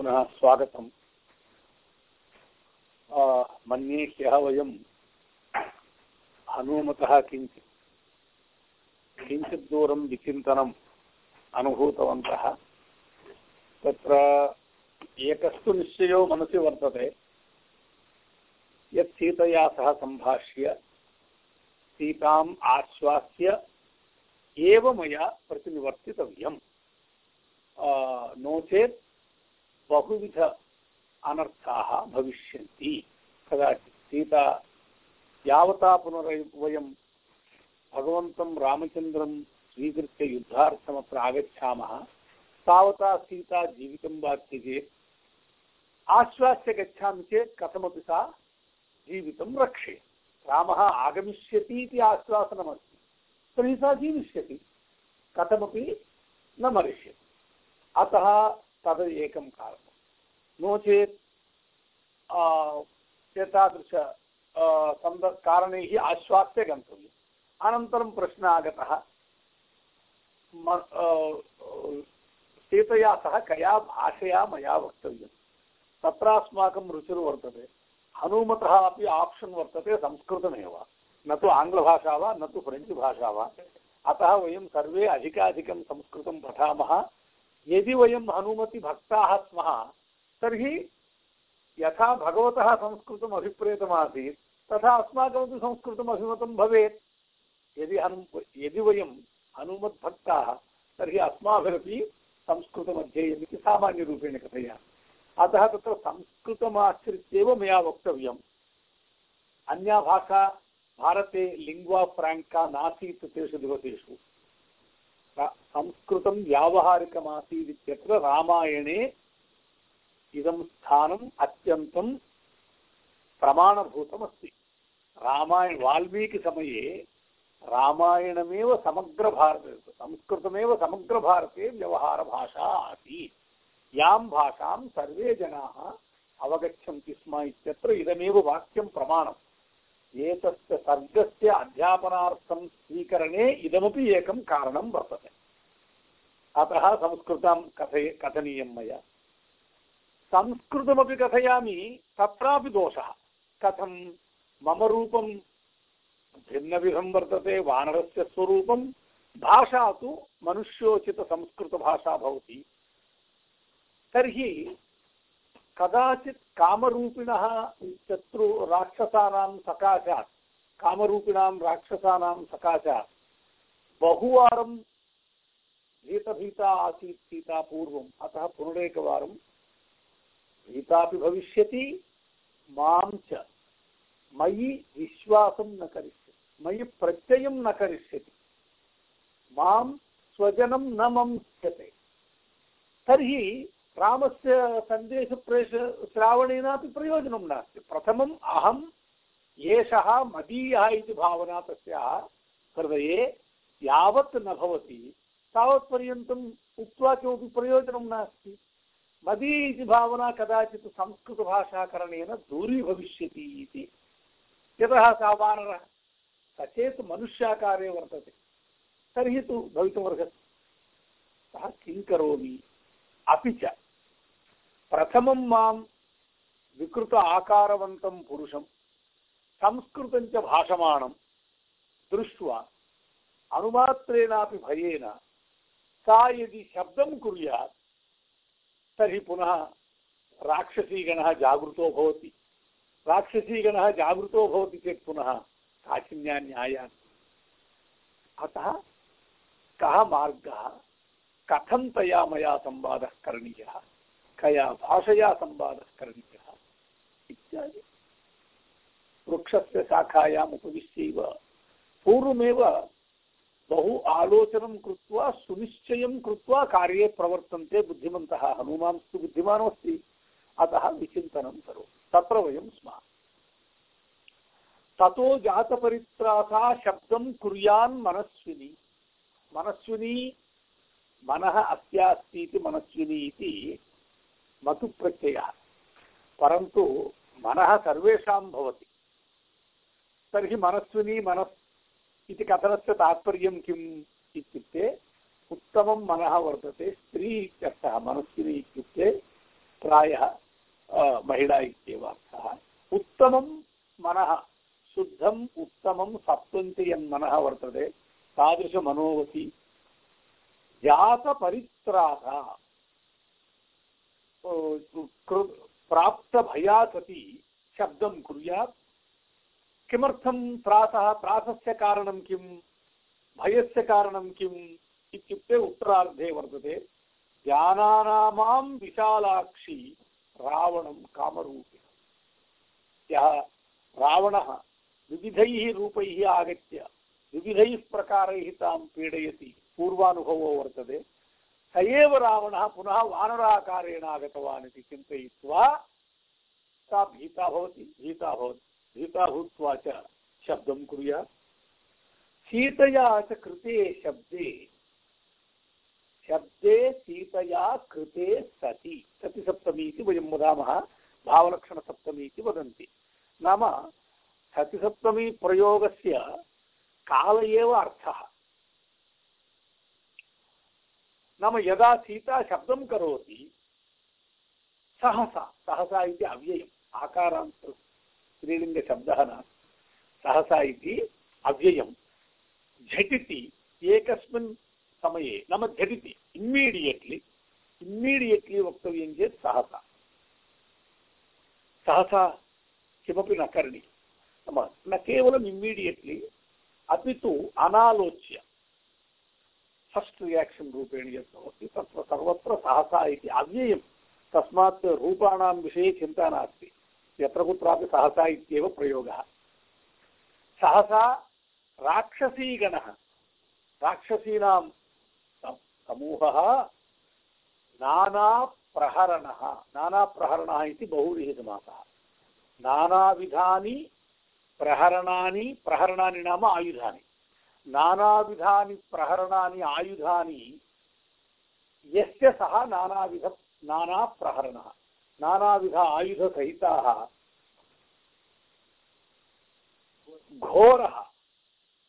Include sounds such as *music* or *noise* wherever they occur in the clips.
पुनः स्वागतम्। मन्ये ह्यः वयं हनूमतः किञ्चित् किञ्चित् दूरं विचिन्तनम् अनुभूतवन्तः। तत्र एकस्तु निश्चयो मनसि सीतया सह सम्भाष्य, सीताम् आश्वास्य एव मया प्रतिनिवर्तितव्यम्। नो बहुविध अनर्थाः भविष्यन्ति। कदाचित् सीता यावता पुनरयि, वयं भगवन्तं रामचन्द्रं स्वीकृत्य युद्धार्थमत्र आगच्छामः। तावता सीता जीवितं वा आश्वास्य गच्छामि चेत् कथमपि सा जीवितं रक्षे। रामः आगमिष्यति इति आश्वासनमस्ति सा जीविष्यति। कथमपि न मरिष्यति। अतः तद् एकं कारणं। नो चेत् एतादृश सन्द, कारणैः आश्वास्य गन्तव्यम्। अनन्तरं प्रश्नः आगतः सीतया सह कया भाषया मया वक्तव्यं तत्र अस्माकं रुचिर्वर्तते हनुमतः अपि आप्षन् वर्तते संस्कृतमेव। न तु आङ्ग्लभाषा वा, न तु फ्रेञ्च् भाषा वा। अतः वयं सर्वे अधिकाधिकं संस्कृतं पठामः। यदि वयं हनुमतिभक्ताः स्मः, तर्हि यथा भगवतः संस्कृतम् अभिप्रेतमासीत्, तथा अस्माकमपि संस्कृतम् अभिमतं भवेत्। यदि हनु, यदि वयं हनुमद्भक्ताः, तर्हि अस्माभिरपि संस्कृतमध्येयमिति सामान्यरूपेण कथयामि। अतः तत्र संस्कृतमाश्रित्येव मया वक्तव्यम्। अन्या भाषा भारते लिङ्ग्वा फ्राङ्का नासीत् तेषु दिवसेषु। संस्कृतं व्यावहारिकमासीदित्यत्र रामायणे इदं स्थानम् अत्यन्तं प्रमाणभूतमस्ति। रामायण वाल्मीकिसमये रामायणमेव समग्रभारते, संस्कृतमेव समग्रभारते व्यवहारभाषा आसीत्। यां भाषां सर्वे जनाः अवगच्छन्ति स्म इत्यत्र इदमेव वाक्यं प्रमाणम्। एतस्य सर्गस्य अध्यापनार्थं स्वीकरणे इदमपि एकं कारणं वर्तते। अतः संस्कृतं कथय, कथनीयं मया। संस्कृतमपि कथयामि, तत्रापि दोषः। कथं? मम रूपं भिन्नविधं वर्तते, वानरस्य स्वरूपं। भाषा तु मनुष्योचितसंस्कृतभाषा भवति। तर्हि कदाचित् कामरूपिणः शत्रु राक्षसानां सकाशात्, कामरूपिणां राक्षसानां सकाशात्। बहुवारं भीतभीता आसीत् सीता पूर्वम् अतः पुनरेकवारं भीतापि भविष्यति, माँ च मयि विश्वासं न करिष्यति, मयि प्रत्ययं न करिष्यति, माँ स्वजनं न मंस्यते। तर्हि रामस्य सन्देशप्रेष श्रावणेनापि प्रयोजनं नास्ति। प्रथमम् अहम् एषः मदीयः इति भावना तस्याः हृदये यावत् न भवति, तावत्पर्यन्तम् उक्त्वा किमपि प्रयोजनं नास्ति। मदी इति भावना कदाचित् संस्कृतभाषाकरणेन दूरी भविष्यति इति। यतः सा वानरः स चेत् मनुष्याकारे वर्तते, तर्हि तु भवितुमर्हति। सः किं करोमि? अपि च प्रथमं माँ विकृत आकारवन्तं पुरुषं, संस्कृतं च भाषमाणं दृष्ट्वा अनुमात्रेणापि भयेन सा यदि शब्दं कुर्यात्, तर्हि पुनः राक्षसीगणः जागृतो भवति। राक्षसीगणः जागृतो भवति चेत् पुनः काठिन्यान्यायात् अतः कः मार्गः? कथं तया मया संवादः करणीयः, कया भाषया संवादः करणीयः इत्यादि। वृक्षस्य शाखायाम् उपविश्यैव पूर्वमेव बहु आलोचनं सुनिश्चयं कृत्वा कार्ये प्रवर्तन्ते बुद्धिमन्तः। हनुमांस्तु बुद्धिमानोऽस्ति, अतः विचिन्तनं करोति। तत्र वयं ततो जातपरित्रासा शब्दं कुर्यान् मनस्विनी। मनस्विनी मनः अस्यास्ति इति मनस्विनी इति मतुप्रत्ययः परन्तु मनः सर्वेषां भवति। तर्हि मनस्विनी मनस् इति कथनस्य तात्पर्यं किम् इत्युक्ते, उत्तमं मनः स्त्री इत्यर्थः मनस्विनी इत्युक्ते प्रायः महिला इत्येव अर्थः उत्तमं मनः, शुद्धम्, उत्तमं, सप्तन्ति यन्मनः तादृशमनोवती जातपरित्राता प्राप्तभया सति शब्दं कुर्यात्। किमर्थं त्रासः त्रासस्य कारणं किं भयस्य कारणं किम्? इत्युक्ते उत्तरार्धे वर्तते। ज्ञानानामां विशालाक्षी रावणं कामरूपिण। यः रावणः विविधैः रूपैः आगत्य, विविधैः प्रकारैः तां पीडयति। पूर्वानुभवो वर्तते। स एव रावणः पुनः वानराकारेण आगतवान् इति चिन्तयित्वा सा भीता भवति भीता भवति, भीता भूत्वा च शब्दं कुर्यात् सीतया च कृते शब्दे शब्दे सीतया कृते सति। सतिसप्तमी इति वयं वदामः, भावलक्षणसप्तमी इति वदन्ति। नाम सतिसप्तमी प्रयोगस्य काल एव अर्थः। नाम यदा सीता शब्दं करोति, सहसा सहसा इति अव्ययम् आकारान्त स्त्रीलिङ्गशब्दः न सहसा इति अव्ययं झटिति, एकस्मिन् समये, नाम झटिति इम्मीडियेट्लि इम्मीडियेट्लि वक्तव्यं चेत् सहसा। सहसा किमपि न करणीयं नाम न केवलम् इम्मीडियेट्लि अपि तु अनालोच्य। फस्ट् रियाक्षन् रूपेण यत् भवति, तत्र सर्वत्र सहसा इति अव्ययं। तस्मात् रूपाणां विषये चिन्ता नास्ति। यत्र कुत्रापि सहसा इत्येव प्रयोगः। सहसा राक्षसीगणः, राक्षसीनां समूहः नानाप्रहरणः नानाप्रहरणः इति बहुविधसमासः नानाविधानि प्रहरणानि प्रहरणानि नाम आयुधानि। नानाविधानि प्रहरणानि, आयुधानि, यस्य सः नानाविध नानाप्रहरणः नानाविध आयुधसहिताः, घोरः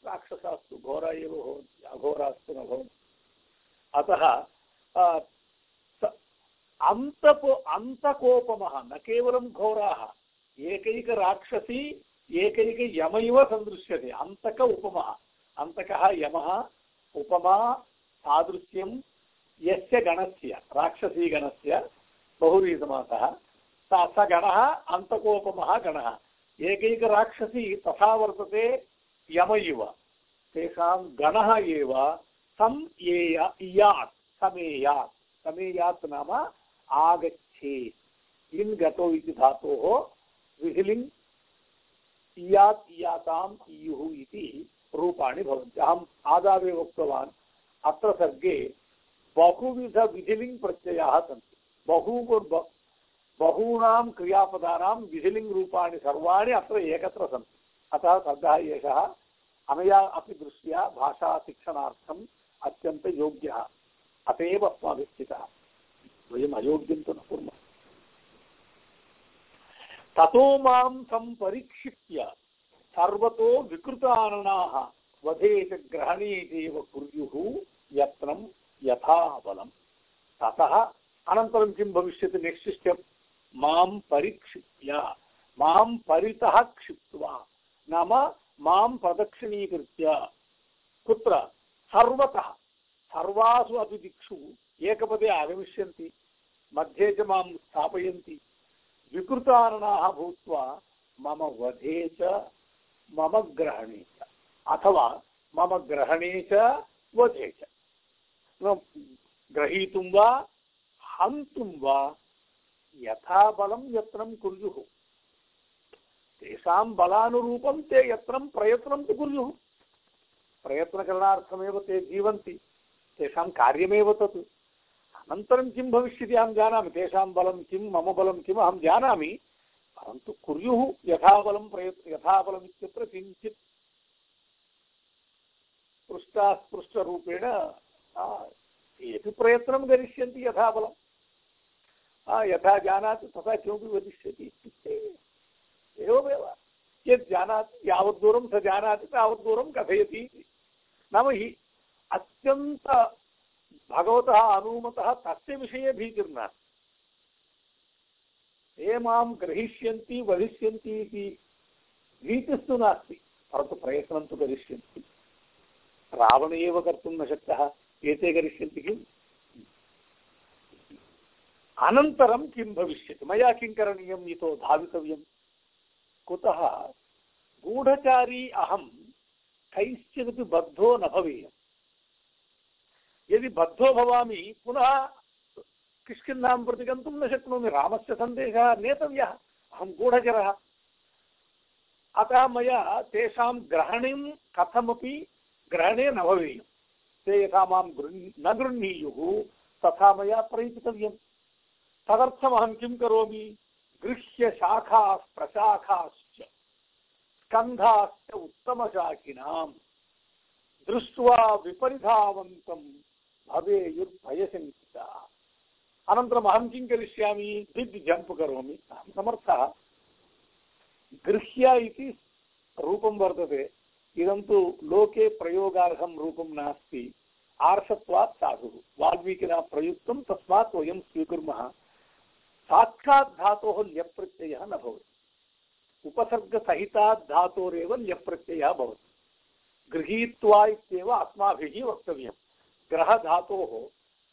राक्षसास्तु घोर एव भवन्ति अघोरास्तु न भवन्ति अतः अन्तपो, अन्तकोपमः, न केवलं घोराः, एकैकराक्षसी एकैकयम इव सन्दृश्यते, अन्तक उपमः। अन्तकः यमः, उपमा, सादृश्यं, यस्य गणस्य राक्षसीगणस्य बहुरीसमासः स स गणः, अन्तकोपमः गणः। एकैकराक्षसी तथा वर्तते यम इव। तेषां गणः नाम गतो इति इति रूपाणि भवन्ति। अहम् आदावे उक्तवान्, अत्र सर्गे बहुविधविधिलिङ्ग् प्रत्ययाः सन्ति। बहु बहूनां क्रियापदानां विधिलिङ्ग् रूपाणि सर्वाणि अत्र एकत्र सन्ति। अतः सर्गः एषः अनया अपि दृष्ट्या भाषाशिक्षणार्थम् अत्यन्तयोग्यः अत एव अस्माभिः स्थितः। वयम् अयोग्यं तु न कुर्मः। ततो माँ सम्परीक्षिप्य सर्वतो विकृताननाः वधे च ग्रहणे चैव कुर्युः यत्नं यथा बलं ततः अनन्तरं किं भविष्यति नेक्स्ट् स्टेप् माँ परिक्षिप्य माँ परितः क्षिप्त्वा नाम माँ प्रदक्षिणीकृत्य कुत्र सर्वतः सर्वासु अपि दिक्षु एकपदे आगमिष्यन्ति मध्ये च माँ स्थापयन्ति विकृताननाः भूत्वा मम ग्रहणे च। अथवा मम ग्रहणे च वधे च। ग्रहीतुं वा, हन्तुं वा, यथा बलं यत्नं कुर्युः। तेषां बलानुरूपं ते यत्नं प्रयत्नं तु कुर्युः। प्रयत्नकरणार्थमेव ते जीवन्ति, तेषां कार्यमेव तत्। अनन्तरं किं भविष्यति अहं जानामि, तेषां बलं किं, मम बलं किम्, अहं जानामि परन्तु कुर्युः यथाबलं प्रयत्, यथाबलम् इत्यत्र किञ्चित् पृष्टास्पृष्टरूपेण तेपि प्रयत्नं करिष्यन्ति तथा किमपि वदिष्यति इत्युक्ते स जानाति तावद्दूरं कथयति नाम हि अत्यन्त भगवतः अनुमतः तस्य विषये ते माँ ग्रहीष्यन्ति वदिष्यन्ति इति भीतिस्तु नास्ति परन्तु प्रयत्नं तु करिष्यन्ति रावण एव कर्तुं न शक्तः एते करिष्यन्ति किम् अनन्तरं किं भविष्यति मया किं करणीयम् इतो धावितव्यं कुतः गूढचारी अहं कैश्चिदपि बद्धो न भवेयम् यदि बद्धो भवामि पुनः किष्किन्धां प्रति गन्तुं न शक्नोमि। रामस्य सन्देशः नेतव्यः। अहं गूढचरः अतः मया तेषां ग्रहणं कथमपि ग्रहणे न भवेयं। ते यथा माँ न गृह्णीयुः, तथा मया प्रयतितव्यं तदर्थमहं किं करोमि? गृह्यशाखाः प्रशाखाश्च, स्कन्धाश्च उत्तमशाखिनां दृष्ट्वा विपरिधावन्तं भवेयुर्भयशङ्किताः। अनन्तरम् अहं किं जम्प् करोमि। अहं समर्थः। गृह्य रूपं वर्तते। इदं तु लोके प्रयोगार्हं रूपं नास्ति। आर्षत्वात् साधुः। वाल्मीकिना प्रयुक्तं तस्मात् वयं स्वीकुर्मः। साक्षात् धातोः न भवति। उपसर्गसहितात् धातोरेव ल्यप्रत्ययः भवति। गृहीत्वा इत्येव अस्माभिः वक्तव्यं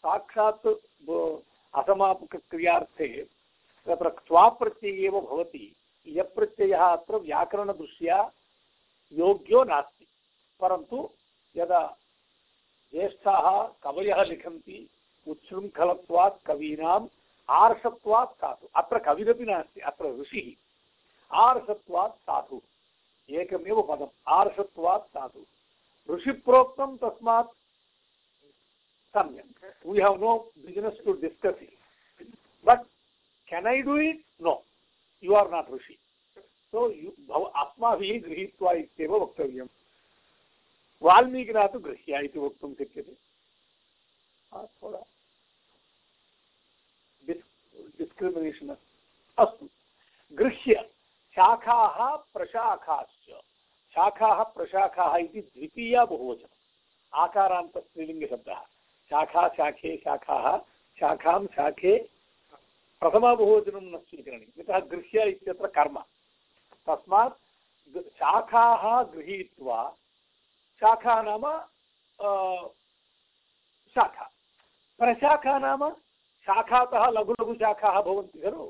साक्षात् असमापकक्रियार्थे तत्र स्वाप्रत्यय एव भवति, यप्रत्ययः अत्र व्याकरणदृष्ट्या योग्यो नास्ति। परन्तु यदा ज्येष्ठाः कवयः लिखन्ति, उच्छृङ्खलत्वात् कवीनाम्, आर्षत्वात् साधु। अत्र कविरपि नास्ति, अत्र ऋषिः। आर्षत्वात् साधु। एकमेव पदम्, आर्षत्वात् साधु। ऋषिप्रोक्तं तस्मात् we have no business to discuss it but can I do it no you are not rishi so you भव अस्माभिः गृहीत्वा इत्येव वक्तव्यं वाल्मीकिना तु गृह्य इति वक्तुं शक्यते। थोडा डिस्क्रिमिनेशन् अस्तु। गृह्य, शाखाः प्रशाखाश्च। शाखाः प्रशाखाः इति द्वितीया बहुवचनम्। आकारान्तस्त्रीलिङ्गशब्दः शाखा शाखे शाखाः शाखां शाखे प्रथमा बहुवचनं न स्वीकरणीयम् यतः गृह्य इत्यत्र कर्म। तस्मात् शाखाः गृहीत्वा शाखा नाम शाखा। प्रशाखा नाम शाखातः लघु लघु शाखाः भवन्ति खलु?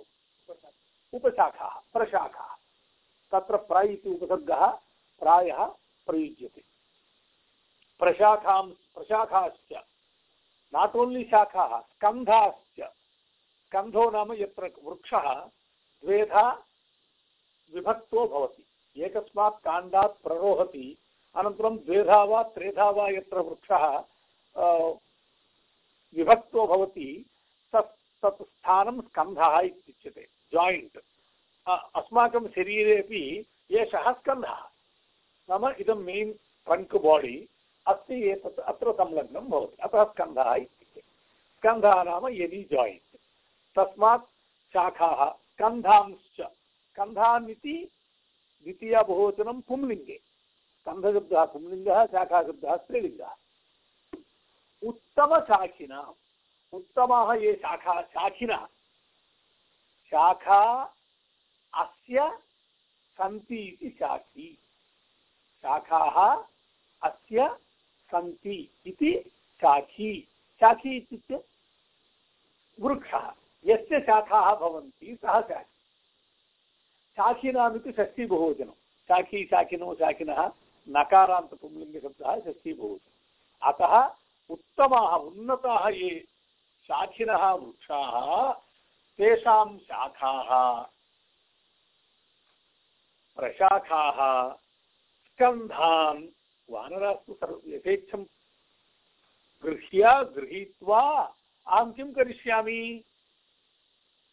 उपशाखाः प्रशाखाः। तत्र प्र इति उपसर्गः प्रायः प्रयुज्यते। प्रशाखां प्रशाखाश्च नाट् ओन्लि शाखाः स्कन्धाश्च स्कन्धो नाम यत्र वृक्षः, द्वेधा विभक्तो भवति। एकस्मात् प्ररोहति, अनन्तरं द्वेधा वा त्रेधा वा यत्र वृक्षः विभक्तो भवति तत् तत् स्थानं नाम इदं मेन् ट्रङ्क् बाडि अस्ति एतत्, अत्र संलग्नं भवति। अतः स्कन्धः इत्युक्ते। स्कन्धः नाम यदि जायिण्ट् तस्मात् शाखाः स्कन्धांश्च। स्कन्धान् इति द्वितीया बहुवचनं पुंलिङ्गे। स्कन्धशब्दः पुंलिङ्गः, शाखाशब्दः स्त्रीलिङ्गः। उत्तमशाखिनाम् उत्तमाः ये शाखा, शाखिनः। शाखा अस्य सन्ति इति शाखी। शाखाः अस्य सन्ति इति शाखी शाखी इत्युक्ते वृक्षः। यस्य शाखाः भवन्ति, सः शाखी। शाखिनामिति षष्ठीबहुवचनं शाखी शाखिनो शाखिनः नकारान्तपुंलिङ्गशब्दः षष्ठीबहुवचनम् अतः उत्तमाः, उन्नताः ये शाखिनः वृक्षाः, तेषां शाखाः, प्रशाखाः, स्कन्धान् वानरास्तु सर्व गृह्य गृहीत्वा अहं किं करिष्यामि?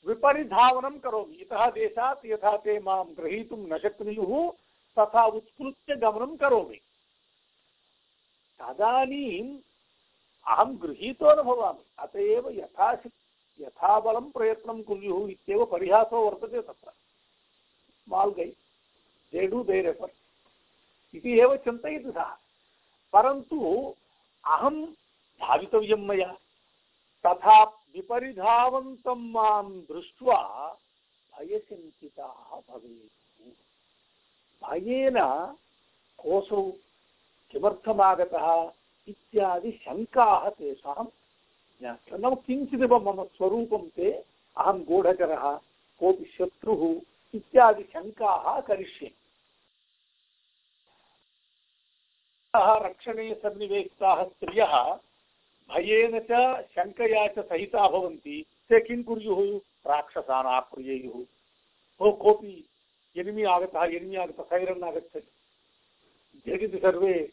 विपरिधावनं करोमि। इतः देशात् यथा ते माँ ग्रहीतुं न शक्नुयुः, तथा उत्स्फृत्य गमनं करोमि। तदानीम् अहं गृहीतो न भवामि अत एव यथा यथाबलं प्रयत्नं कुर्युः इत्येव परिहासो वर्तते तत्र। स्माल् गै दे डु दे रेफर् इति एव चिन्तयति सः। परन्तु अहं मया। तथा विपरिधावन्तं माँ दृष्ट्वा भयचिन्तिताः भवेयुः। भयेन कोऽसौ किमर्थमागतः इत्यादि शङ्काः तेषां ज्ञातव्यं नाम किञ्चिदिव मम स्वरूपं ते, अहं गूढचरः, कोऽपि शत्रुः इत्यादि शङ्काः करिष्ये। रक्षणे सन्निवेशिताः स्त्रियः, भयेन च शङ्कया च ते किं कुर्युः? राक्षसान् आक्रियेयुः ओ कोऽपि एनिमि आगतः एनिमि आगतः, सैरन् आगच्छति। झटिति सर्वे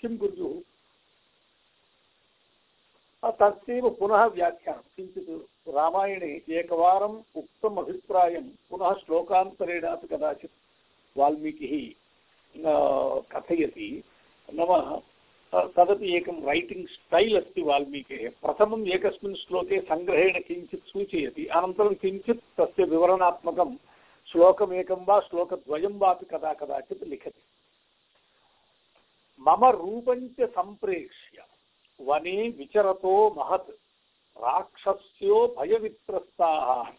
किं कुर्युः? तस्यैव पुनः व्याख्यानं। किञ्चित् रामायणे एकवारम् उक्तम् अभिप्रायं पुनः श्लोकान्तरेणापि कदाचित् वाल्मीकिः कथयति। नाम। तदपि एकं रैटिङ्ग् स्टैल् अस्ति वाल्मीकेः। प्रथमम् एकस्मिन् श्लोके सङ्ग्रहेण किञ्चित् सूचयति, अनन्तरं किञ्चित् तस्य विवरणात्मकं श्लोकमेकं वा, श्लोकद्वयं वापि कदा कदाचित् लिखति। मम रूपञ्च सम्प्रेक्ष्य, वने विचरतो महत्, राक्षस्यो भयवित्रस्ताः,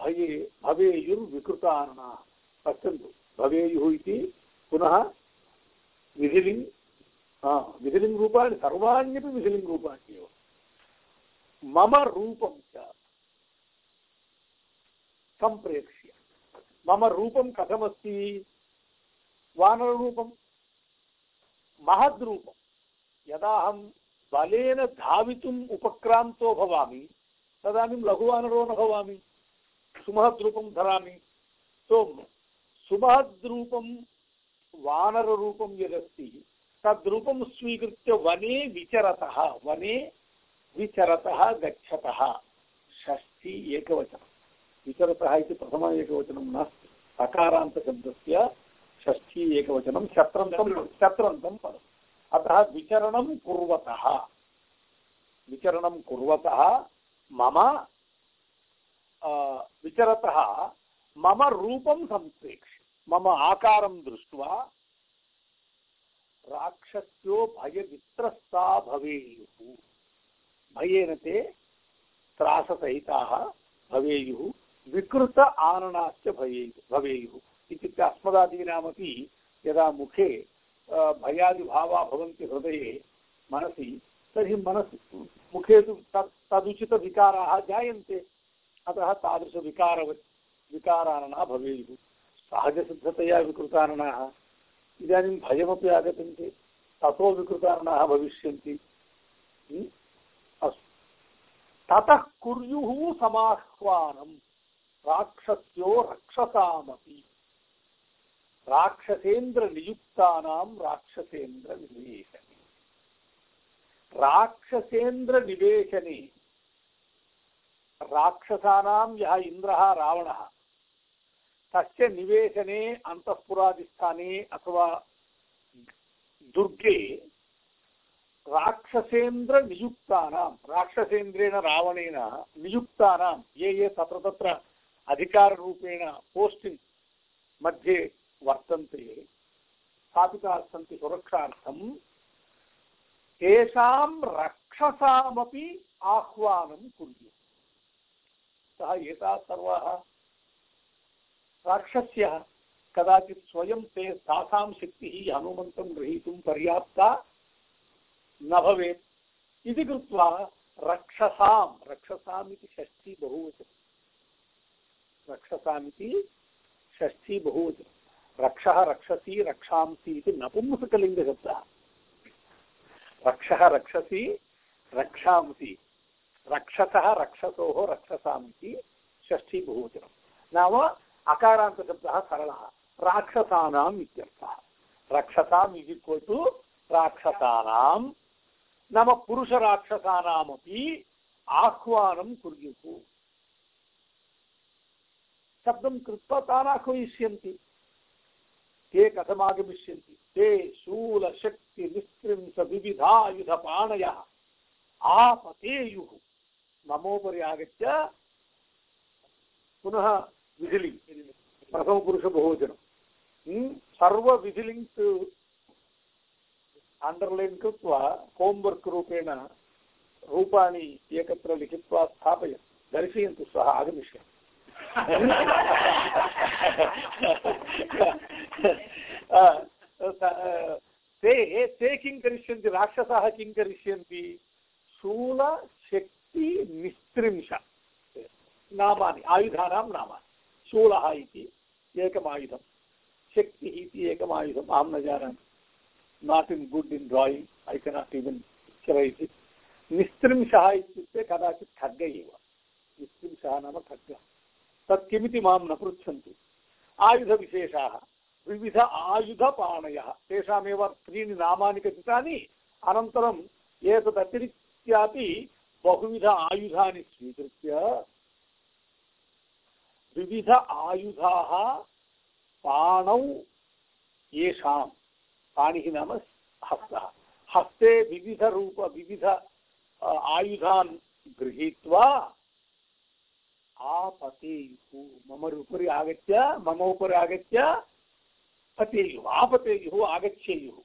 भये भवेयुर्विकृताननाः पश्यन्तु, भवेयुः इति पुनः विधिलिङ्ग् विधिलिङ्ग् रूपाणि सर्वाण्यपि विधिलिङ्ग् मम रूपं च सम्प्रेक्ष्य मम रूपं कथमस्ति वानररूपं महद्रूपं यदा अहं बलेन धावितुम् उपक्रान्तो भवामि तदानीं लघुवानरो न भवामि सुमहद्रूपं धरामि सो सुमहद्रूपं वानररूपं यदस्ति तद्रूपं स्वीकृत्य वने विचरतः वने विचरतः गच्छतः। षष्ठी एकवचनं। विचरतः इति प्रथम एकवचनं नास्ति। सकारान्तशब्दस्य षष्ठी एकवचनं शत्रन्तं शत्रन्तं पदम्। अतः विचरणं कुर्वतः। विचरणं कुर्वतः मम विचरतः मम रूपं सम्प्रेक्ष्य मम आकारं दृष्ट्वा राक्षस्यो भयवित्रस्ता भवेयुः। भयेन ते त्राससहिताः भवेयुः। विकृत आननाश्च भवेयुः भवेयुः। इत्युक्ते अस्मदादीनामपि यदा मुखे भयादिभावा भवन्ति हृदये, मनसि, तर्हि मनसि, मुखे तु तत् तदुचितविकाराः जायन्ते। अतः तादृशविकारवत्, विकारानना भवेयुः। सहजसिद्धतया विकृताननाः। इदानीं भयमपि आगतं चेत् ततो विकृतारणाः भविष्यन्ति। अस्तु। ततः कुर्युः समाह्वानं राक्षस्यो रक्षसामपि। राक्षसेन्द्रनियुक्तानां राक्षसेन्द्रनिवेशने राक्षसेन्द्रनिवेशने राक्षसानां यः इन्द्रः, रावणः तस्य निवेशने अंतपुरादिस्थाने अथवा दुर्गे राक्षसेन्द्र नियुक्तानां राक्षसेन्द्रेण रावणेन नियुक्तानां ये ये तत्र तत्र अधिकाररूपेण पोस्टिङ्ग् मध्ये वर्तन्ते स्थापिताः सन्ति सुरक्षार्थं तेषां रक्षसामपि आह्वानं कुर्युः सः एताः सर्वाः राक्षस्यः, कदाचित् स्वयं ते तासां शक्तिः हनुमन्तं ग्रहीतुं पर्याप्ता न भवेत्। इति कृत्वा रक्षसां रक्षसाम् इति षष्ठी बहुवचनं। रक्षसामिति षष्ठी बहुवचनं। रक्षः रक्षसी, रक्षांसि इति नपुंसकलिङ्गशब्दः रक्षः रक्षसि, रक्षांसि। रक्षसः रक्षसोः, रक्षसामिति नाम अकारान्तशब्दः सरलः। राक्षसानाम् इत्यर्थः। रक्षसाम् इस् इक्वल् टु राक्षसानां नाम पुरुषराक्षसानामपि आह्वानं कुर्युः। शब्दं कृत्वा तान् आह्वयिष्यन्ति। ते कथमागमिष्यन्ति। ते शूलशक्तिनिस्त्रिंशविविधायुधपाणयः आपतेयुः। ममोपरि आगत्य पुनः विधिलिङ्ग् प्रथमपुरुषबहुवचनं सर्वविधिलिङ्क् अण्डर्लैन् कृत्वा होम्वर्क् रूपेण रूपाणि एकत्र लिखित्वा स्थापय दर्शयन्तु सः आगमिष्यति ते ते किं करिष्यन्ति राक्षसाः किं करिष्यन्ति शूलशक्तिनिस्त्रिंश नामानि आयुधानां नामानि शूलः इति एकम् आयुधं शक्तिः इति एकम् न जानामि। Not in good in drawing I cannot even चरयति निस्त्रिंशः कदाचित् खड्ग एव। निस्त्रिंशः नाम खड्गः। तत् किमिति माँ न पृच्छन्तु। आयुधविशेषाः। विविध आयुधपाणयः। तेषामेव त्रीणि नामानि कथितानि। अनन्तरम् एतदतिरिक्त्यापि बहुविध आयुधानि स्वीकृत्य विविध आयुधाः पाणौ येषां पाणिः नाम हस्तः। हस्ते विविधरूप विविध आयुधान् गृहीत्वा आपतेयुः मम उपरि आगत्य, मम उपरि आगत्य पतेयुः, आपतेयुः आगच्छेयुः।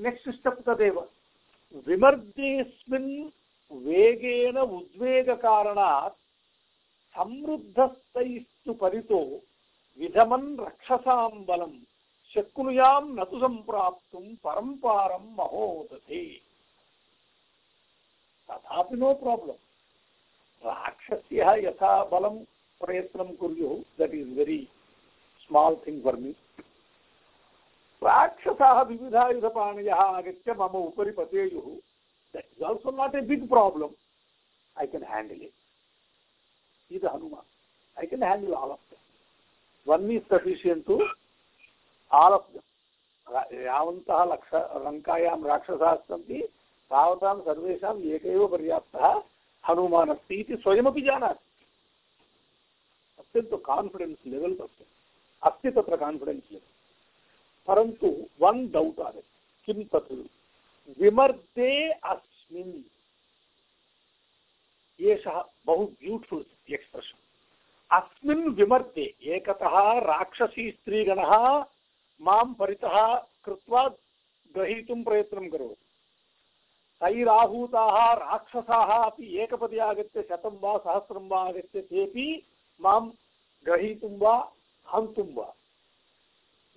नेक्स्ट् स्टेप् तदेव। विमर्देऽस्मिन् वेगेन उद्वेगकारणात् समृद्धस्तैस्तु परितो विधमन् रक्षसां बलं शक्नुयां न तु सम्प्राप्तुं परम्पारं महोदधे। तथापि नो प्राब्लम् राक्षस्यः यथा बलं प्रयत्नं कुर्युः that is very small thing for me राक्षसाः विविधायुधपाणयः आगत्य मम उपरि पतेयुः। That is also not a big problem I can handle it ID Hanuman I can handle all of one is sufficient to all of यावन्तः लक्ष लङ्कायां राक्षसाः सन्ति तावतां सर्वेषाम् एक एव पर्याप्तः हनुमान् अस्ति इति स्वयमपि जानाति अत्यन्तं कान्फिडेन्स् लेवल् तस्य अस्ति तत्र कान्फिडेन्स् लेवल् परन्तु वन् डौट् आगच्छति किं तत् विमर्दे अस्मिन्। एषः बहु ब्यूटिफुल् एक्स्प्रेशन्। अस्मिन् विमर्दे, एकतः राक्षसी स्त्रीगणः माँ परितः कृत्वा ग्रहीतुं प्रयत्नं करोति। तैराहूताः राक्षसाः अपि एकपदे आगत्य शतं वा सहस्रं वा आगत्य तेपि माँ ग्रहीतुं वा हन्तुं वा।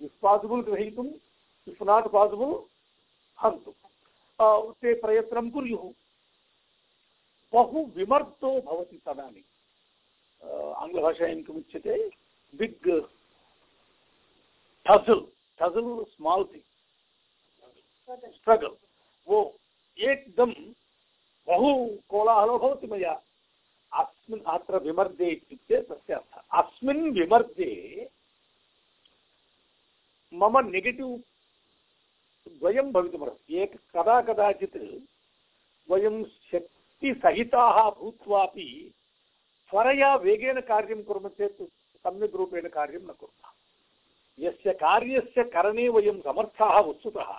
इफ् पासिबल् ग्रहीतुम् इफ् नाट् पासिबल् हन्तुं। ते प्रयत्नं कुर्युः। बहु विमर्दो भवति तदानीम् आङ्ग्लभाषायां किमुच्यते? बिग् ठजल् ठजल् स्माल् थिङ्ग्। स्ट्रगल् वो एकदम बहु कोलाहलो भवति मया। अस्मिन् अत्र विमर्दे इत्युक्ते तस्य अर्थः। अस्मिन् विमर्दे मम नेगेटिव् द्वयं भवितुमर्हति एक कदा कदाचित् वयं शक्तिसहिताः भूत्वापि त्वरया वेगेन कार्यं कुर्मः चेत् सम्यक् रूपेण कार्यं न कुर्मः। यस्य कार्यस्य करणे वयं समर्थाः वस्तुतः,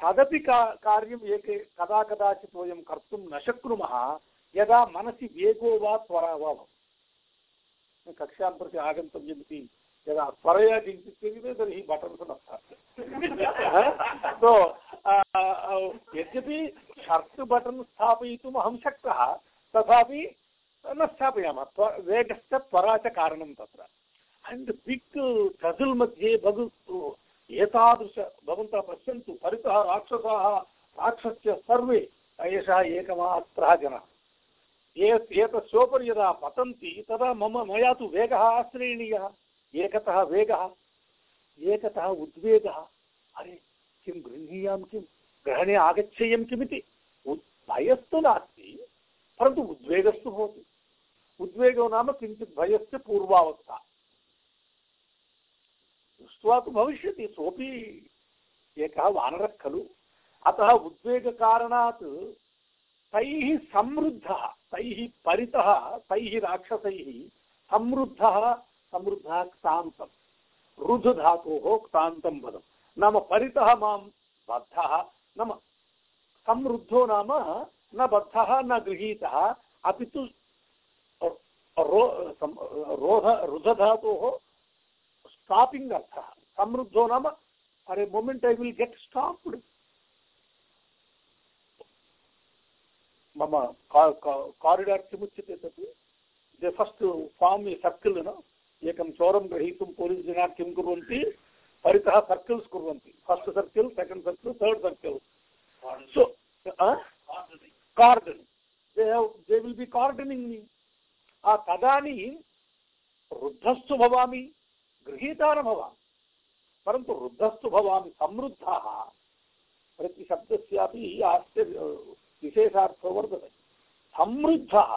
तदपि का कार्यम् एके कदा कदाचित् वयं कर्तुं न शक्नुमः, यदा मनसि वेगो वा त्वरा वा भवति। कक्षां प्रति आगन्तव्यमिति त्वरया किञ्चित् क्रियते तर्हि बटन्स् न सो यद्यपि शर्ट् बटन् स्थापयितुम् अहं शक्तः, तथापि न स्थापयामः वेगस्य त्वरा च कारणं तत्र। अण्ड् बिग् ट्रजल् मध्ये बहु एतादृश भवन्तः पश्यन्तु, परितः राक्षसाः, राक्षस्य सर्वे, एषः एकमात्रः जनः। एतस्योपरि यदा पतन्ति, तदा मम, मया तु वेगः आश्रयणीयः। एकतः वेगः, एकतः उद्वेगः। अरे, किं गृह्णीयां, किं ग्रहणे आगच्छेयं किमिति? भयस्तु नास्ति, परन्तु उद्वेगस्तु भवति। उद्वेगो नाम किञ्चित् भयस्य पूर्वावस्था। दृष्ट्वा तु भविष्यति, सोऽपि एकः वानरः खलु। अतः उद्वेगकारणात् तैः समृद्धः, तैः परितः, तैः राक्षसैः समृद्धः समृद्धः क्तान्तं रुधधातोः क्तान्तं पदं नाम परितः माँ बद्धः। नाम समृद्धो नाम न बद्धः, न गृहीतः। अपि तु रोध रुधधातोः स्टापिङ्ग् अर्थः। समृद्धो नाम अरे moment I will get stopped मम corridor they first form a circle न एकं चोरं गृहीतुं पोलीस् जनाः किं कुर्वन्ति? परितः सर्कल्स् कुर्वन्ति। First circle second circle third circle so cordon they they will be cordoning me तदानीं वृद्धस्तु भवामि गृहीता न भवामि परन्तु वृद्धस्तु भवामि समृद्धः प्रतिशब्दस्यापि आस्य विशेषार्थो वर्तते समृद्धः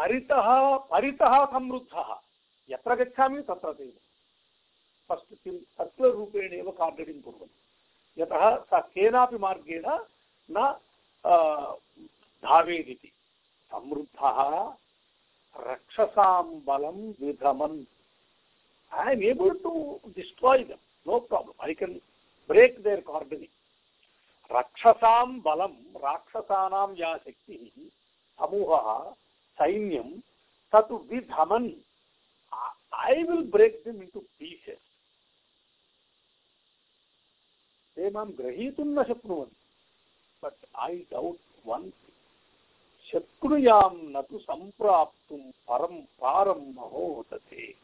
परितः परितः समृद्धः। यत्र गच्छामि, तत्र फस्ट् किं एव कुर्वन्ति। यतः सः केनापि मार्गेण न धावेदिति। समृद्धः, रक्षसां बलं विधमन्। I am able to destroy them no problem I can break their cordoning रक्षसां बलं, राक्षसानां या शक्तिः, समूहः sainyam tatu vidhamani I will break them into pieces. They mam grahitum na shaknuvan. But I doubt one thing. Shakruyam natu sampraptum param param mahotate.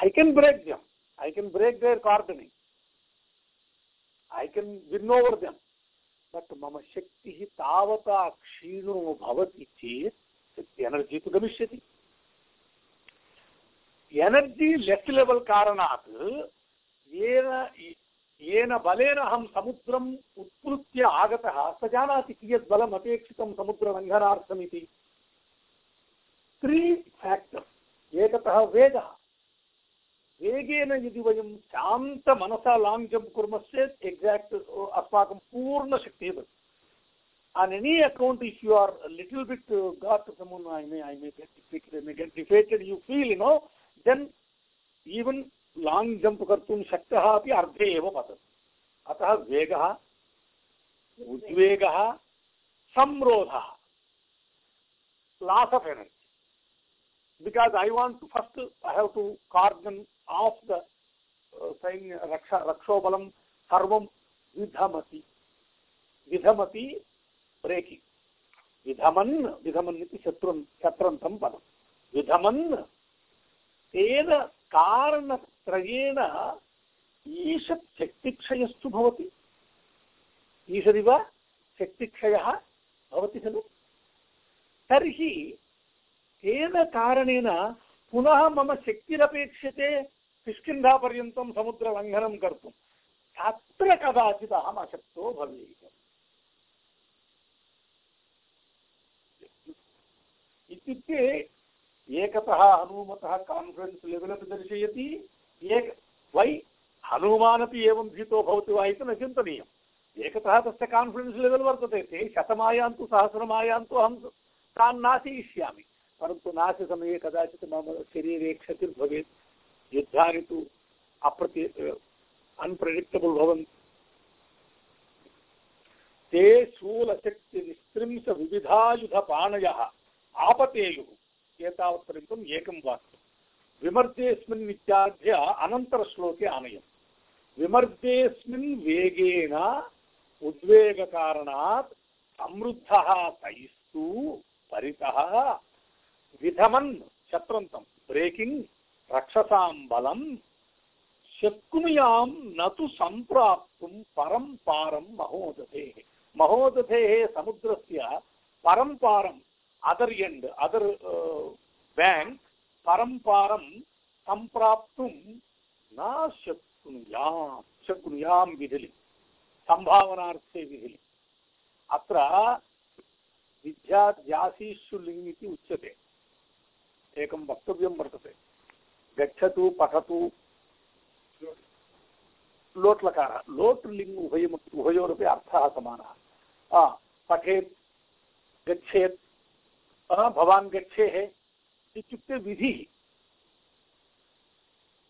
I can break them. I can break their coordinates. I can win over them. But मम शक्तिः तावता क्षीणो energy तु गमिष्यति। Energy less level कारणात् येन येन बलेन अहं समुद्रम् स जानाति कियत् बलम् अपेक्षितं समुद्रलङ्घनार्थमिति त्री फेक्टर्स् एकतः वेगः। वेगेन यदि वयं शान्तमनसा लाङ्ग् जम्प् कुर्मश्चेत् एक्साक्ट् अस्माकं पूर्णशक्तिः भवति on any account if you are a little bit uh, got someone I may I may get defeated, I may get defeated you feel you know then even long jump कर्तुं शक्तः अपि अर्धे एव पतति अतः वेगः उद्वेगः संरोधः loss of energy because I want to first I have to cordon the uh, saying raksha rakshobalam sarvam vidhamati vidhamati breaking विधमन् विधमन् इति शत्रु शत्रन्तं पदं विधमन् तेन कारणत्रयेण ईषत् शक्तिक्षयस्तु भवति। ईषदिव शक्तिक्षयः भवति खलु। तर्हि तेन कारणेन पुनः मम शक्तिरपेक्ष्यते किष्किन्धापर्यन्तं समुद्रलङ्घनं कर्तुं। तत्र कदाचित् अहम् अशक्तो भवेयम् इत्युक्ते एकतः हनुमतः कान्फिडेन्स् लेवल् अपि दर्शयति, एक वै हनुमानपि एवं भीतो भवति वा इति न चिन्तनीयम्। एकतः तस्य कान्फिडेन्स् लेवल् वर्तते, ते शतमायान्तु, सहस्रमायान्तु अहं तान् नाशयिष्यामि परन्तु नाशसमये कदाचित् मम शरीरे क्षतिर्भवेत्, युद्धानि तु अप्रति अनप्रेडिक्टबल भवन्ति। ते शूलशक्तिनिस्त्रिंशविविधायुधपाणयः आपतेयुः, एतावत्पर्यन्तम् एकं वाक्यं विमर्देऽस्मिन् इत्याद्य अनन्तरश्लोके आनयम् विमर्देऽस्मिन् वेगेन उद्वेगकारणात् समृद्धः तैस्तु परितः। विधमन् शत्रन्तं ब्रेकिंग रक्षसां बलं शक्नुयां न तु सम्प्राप्तुं परं पारं महोदधेः। महोदधेः समुद्रस्य परं पारम् अदर् एण्ड् अदर् बेङ्क् परं पारं सम्प्राप्तुं न शक्नुयां शक्नुयां विधिलिं। सम्भावनार्थे विधिलिम् अत्र विद्याध्यासीषु लिङ् उच्यते। एकं वक्तव्यं वर्तते। गच्छतु, पठतु। लोट् लिङ्ग् उभयम् उभयोरपि अर्थः समानः। पठेत्, गच्छेत्। भवान् गच्छेः। इत्युक्ते विधिः।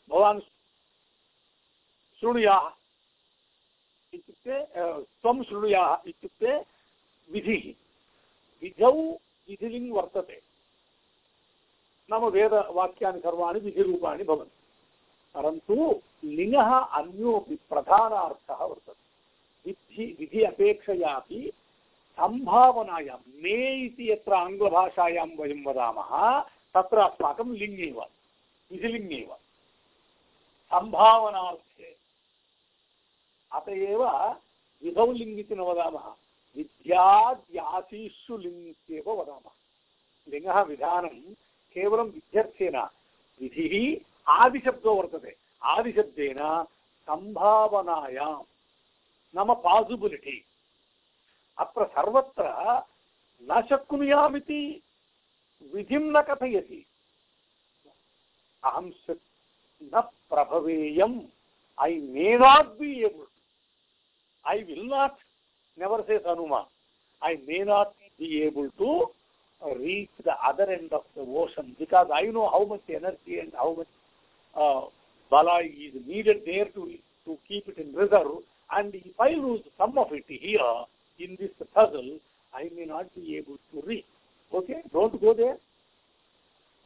भवान् शृणुयाः। इत्युक्ते त्वं विधिः। विधौ विधिलिङ्ग् वर्तते। नाम वेदवाक्यानि सर्वाणि विधिरूपाणि भवन्ति। परन्तु लिङ्गः अन्योपि प्रधानार्थः वर्तते। विधि विधि अपेक्षयापि सम्भावनायां, मे इति यत्र आङ्ग्लभाषायां वयं वदामः, तत्र अस्माकं लिङ्गेव विधिलिङ्गेव सम्भावनार्थे। अत एव विधौ लिङ् इति न वदामः विद्याद्यासीषु लिङ् वदामः। लिङ्गः विधानं केवलं विध्यर्थेन विधिः आदिशब्दो वर्तते आदिशब्देन सम्भावनायां नाम पासिबिलिटि अत्र सर्वत्र न शक्नुयामिति विधिं न कथयति अहं न प्रभवेयम् I may not be able I will not never says Hanuman. I may not be able to reach the other end of the ocean because I know how much energy and how much uh, bala is needed there to, to keep it in reserve. And if I lose some of it here in this puzzle, I may not be able to reach. Okay, don't go there.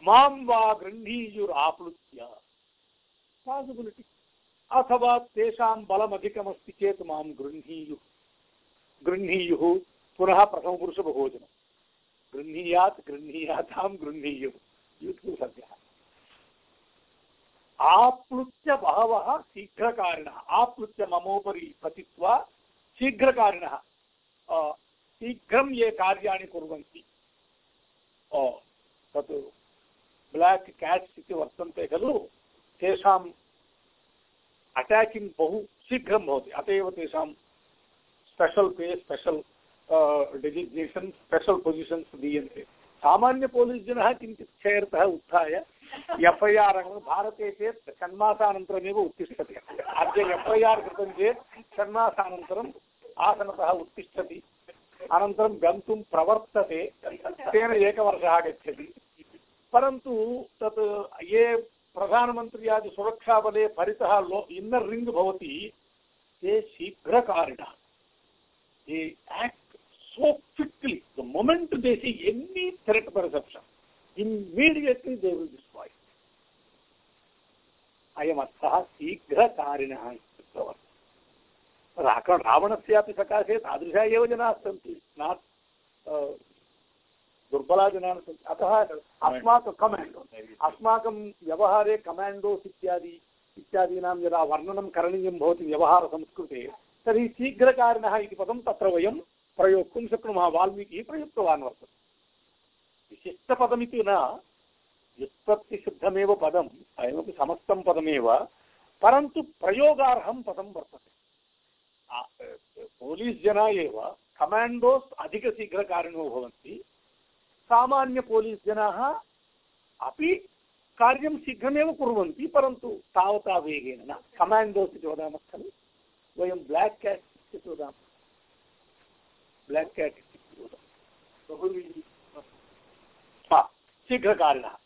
मां वा गृह्णीयुराप्लुत्य possibility अथवा तेषां बलमधिकमस्ति चेत् मां गृह्णीयुः गृह्णीयुः पुनः प्रथमपुरुषबहुवचनं गृह्णीयात् गृह्णीयातां गृह्णीयुः। यूत्फुल् सद्यः आप्लुत्य बहवः शीघ्रकारिणः। आप्लुत्य ममोपरि पतित्वा शीघ्रकारिणः। शीघ्रं ये कार्याणि कुर्वन्ति। तत् ब्लाक् केट्स् इति खलु। तेषाम् अटाकिङ्ग् बहु शीघ्रं भवति। अत एव तेषां स्पेशल पे, स्पेशल डेजिग्नेशन् स्पेशल पोजिशन्स् दीयन्ते सामान्य पोलीस् जनः किञ्चित् क्षेत्रतः उत्थाय एफ् ऐ आर् भारते चेत् षण्मासानन्तरमेव उत्तिष्ठति अद्य एफ् ऐ आर् कृतं चेत् षण्मासानन्तरम् आसनतः उत्तिष्ठति अनन्तरं गन्तुं प्रवर्तते तेन एकवर्षः गच्छति परन्तु तत् ये प्रधानमन्त्री सुरक्षाबले परितः लो इन्नर् रिङ्ग् भवति ते शीघ्रकारिणः they act so quickly. The moment they see any threat perception, immediately they will destroy. it. अयमर्थः शीघ्रकारिणः इत्युक्तवान् रावण रावणस्यापि सकाशे तादृशा एव जनाः सन्ति नाट् दुर्बला जनाः सन्ति अतः अस्माकं कमाण्डो अस्माकं व्यवहारे कमाण्डोस् इत्यादि इत्यादीनां यदा वर्णनं करणीयं भवति व्यवहारसंस्कृते तर्हि शीघ्रकारिणः इति पदं तत्र वयं प्रयोक्तुं शक्नुमः, वाल्मीकिः प्रयुक्तवान् वर्तते। विशिष्टपदमिति न व्युत्पत्तिसिद्धमेव पदम्, अयमपि समस्तं पदमेव, परन्तु प्रयोगार्हं पदं वर्तते। पोलीस् जना एव कमाण्डोस् अधिकशीघ्रकारिणो भवन्ति। सामान्य पोलीस् जनाः अपि कार्यं शीघ्रमेव कुर्वन्ति, परन्तु तावता वेगेन न। कमाण्डोस् इति वदामः खलु। वयं ब्लाक् केट् इत्यपि वदामः। Black cat. इत्यपि वदामः शीघ्रकारिणः।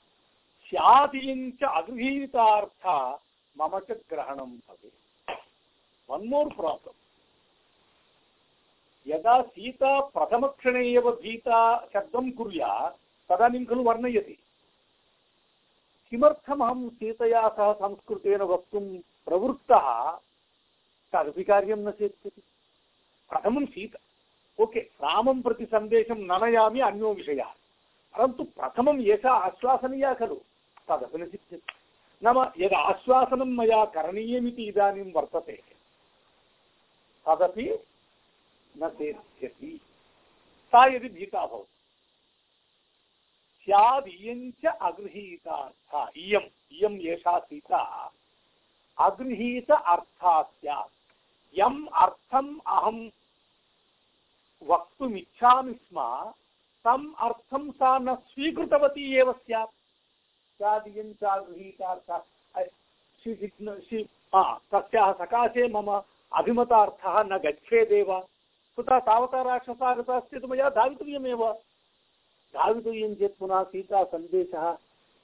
स्यादियञ्च अगृहीतार्थ मम च ग्रहणं भवेत्। वन् मोर् प्राब्लम् यदा सीता प्रथमक्षणे एव भीता शब्दं कुर्यात् तदानीं खलु वर्णयति। किमर्थमहं सीतया सह संस्कृतेन वक्तुं प्रवृत्तः? तदपि कार्यं न सिद्ध्यति प्रथमं सीता ओके, रामं प्रति सन्देशं न नयामि अन्यो विषयः। परन्तु प्रथमं एषा आश्वासनीया खलु, तदपि न सिद्ध्यति। नाम यद् आश्वासनं मया करणीयमिति इदानीं वर्तते, तदपि न सेत्स्यति सा यदि भीता भवति। स्यादियञ्च इयम् इयम् एषा सीता। अगृहीत अर्थात् स्यात्। यम अर्थम अहम वक्तुमिच्छामि स्म तम अर्थम सा न स्वीकृतवती एव सकाशे मम अभिमतार्थः न गच्छेदेव। कुतः तावता राक्षसः आगतः अस्ति चेत् मया पुनः सीता सन्देशः,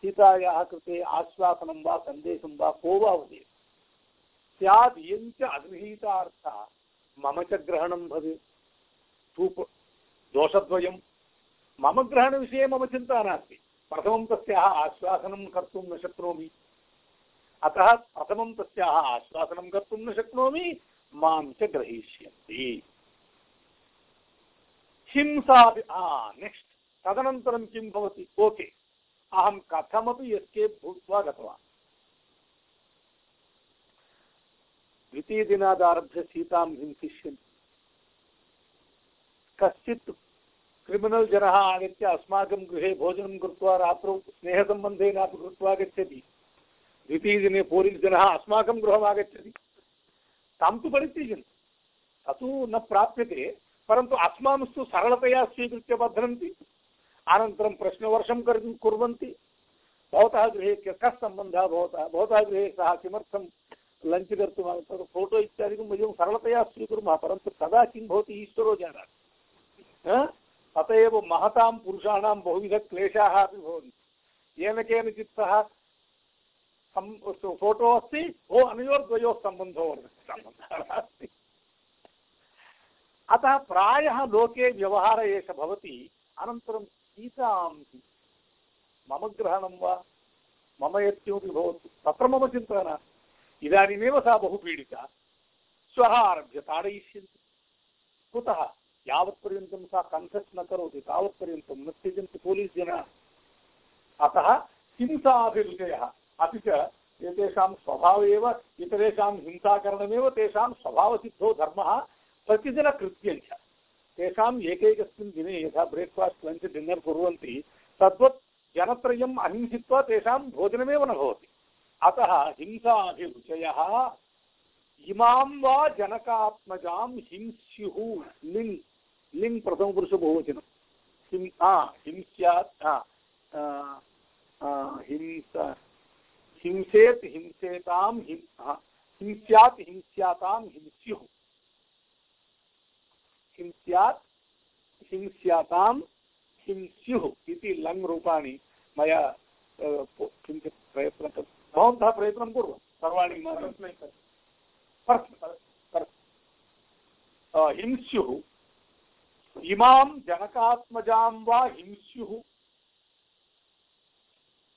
सीतायाः कृते आश्वासनं वा को वा अगृहीतार्थः, मम च ग्रहणं भवेत्। धूप दोषद्वयं मम ग्रहणविषये मम चिन्ता नास्ति। प्रथमं तस्याः आश्वासनं कर्तुं न शक्नोमि। अतः प्रथमं तस्याः आश्वासनं कर्तुं न शक्नोमि। माँ च ग्रहीष्यन्ति। हिंसापि नेक्स्ट् तदनन्तरं किं भवति? ओके। अहं कथमपि एस्केप् भूत्वा गतवान्। द्वितीयदिनादारभ्य सीतां हिंसिष्यन्ति कश्चित् क्रिमिनल् जनः आगत्य अस्माकं गृहे भोजनं कृत्वा रात्रौ स्नेहसम्बन्धेनापि कृत्वा गच्छति द्वितीयदिने पोलीस् जनः अस्माकं गृहम् आगच्छति। तं तु परित्यजन्। तत्तु न प्राप्यते, परन्तु अस्मांस्तु सरलतया स्वीकृत्य बध्नन्ति। अनन्तरं प्रश्नवर्षं कुर्वन्ति। भवतः गृहे कः सम्बन्धः भवतः? भवतः गृहे सः किमर्थं लञ्च् कर्तुम् तद् फ़ोटो इत्यादिकं वयं सरलतया स्वीकुर्मः, परन्तु तदा किं भवति ईश्वरो जानाति। अत एव महतां पुरुषाणां बहुविधक्लेशाः अपि भवन्ति। येन फ़ोटो अस्ति, ओ अनयोर्द्वयोः सम्बन्धो अतः प्रायः लोके व्यवहार एष भवति। अनन्तरं मम ग्रहणं वा? मम यत्किमपि भवतु। तत्र मम सा बहु पीडिता श्वः आरभ्य ताडयिष्यन्ति। कुतः? यावत्पर्यन्तं सा कन्फेस् न करोति, तावत्पर्यन्तं न त्यजन्ति पोलीस् जनाः अतः हिंसाभिरुचयः, अपि च एतेषां स्वभावः एव, इतरेषां हिंसाकरणमेव, तेषां स्वभावसिद्धो धर्मः प्रतिदिनकृत्यञ्च। तेषाम् एकैकस्मिन् दिने यथा ब्रेक्फास्ट् लञ्च् डिन्नर् कुर्वन्ति, तद्वत् जनत्रयम् अहिंसित्वा तेषां भोजनमेव न भवति। अतः हिंसाभिरुचयः, इमां वा जनकात्मजां हिंस्युः, लिङ् लिङ् प्रथमपुरुषबहुवचनं। हिं हिंस्यात् हिंस हिंसेत् हिंसेतां हिं हिंस्यात् हिंस्यातां हिंस्युः हिंस्यात् हिंस्यातां हिंस्युः इति लङ् रूपाणि मया किञ्चित् प्रयत्नं भवन्तः प्रयत्नं कुर्वन्तु सर्वाणि हिंस्युः इमां जनकात्मजां वा हिंस्युः।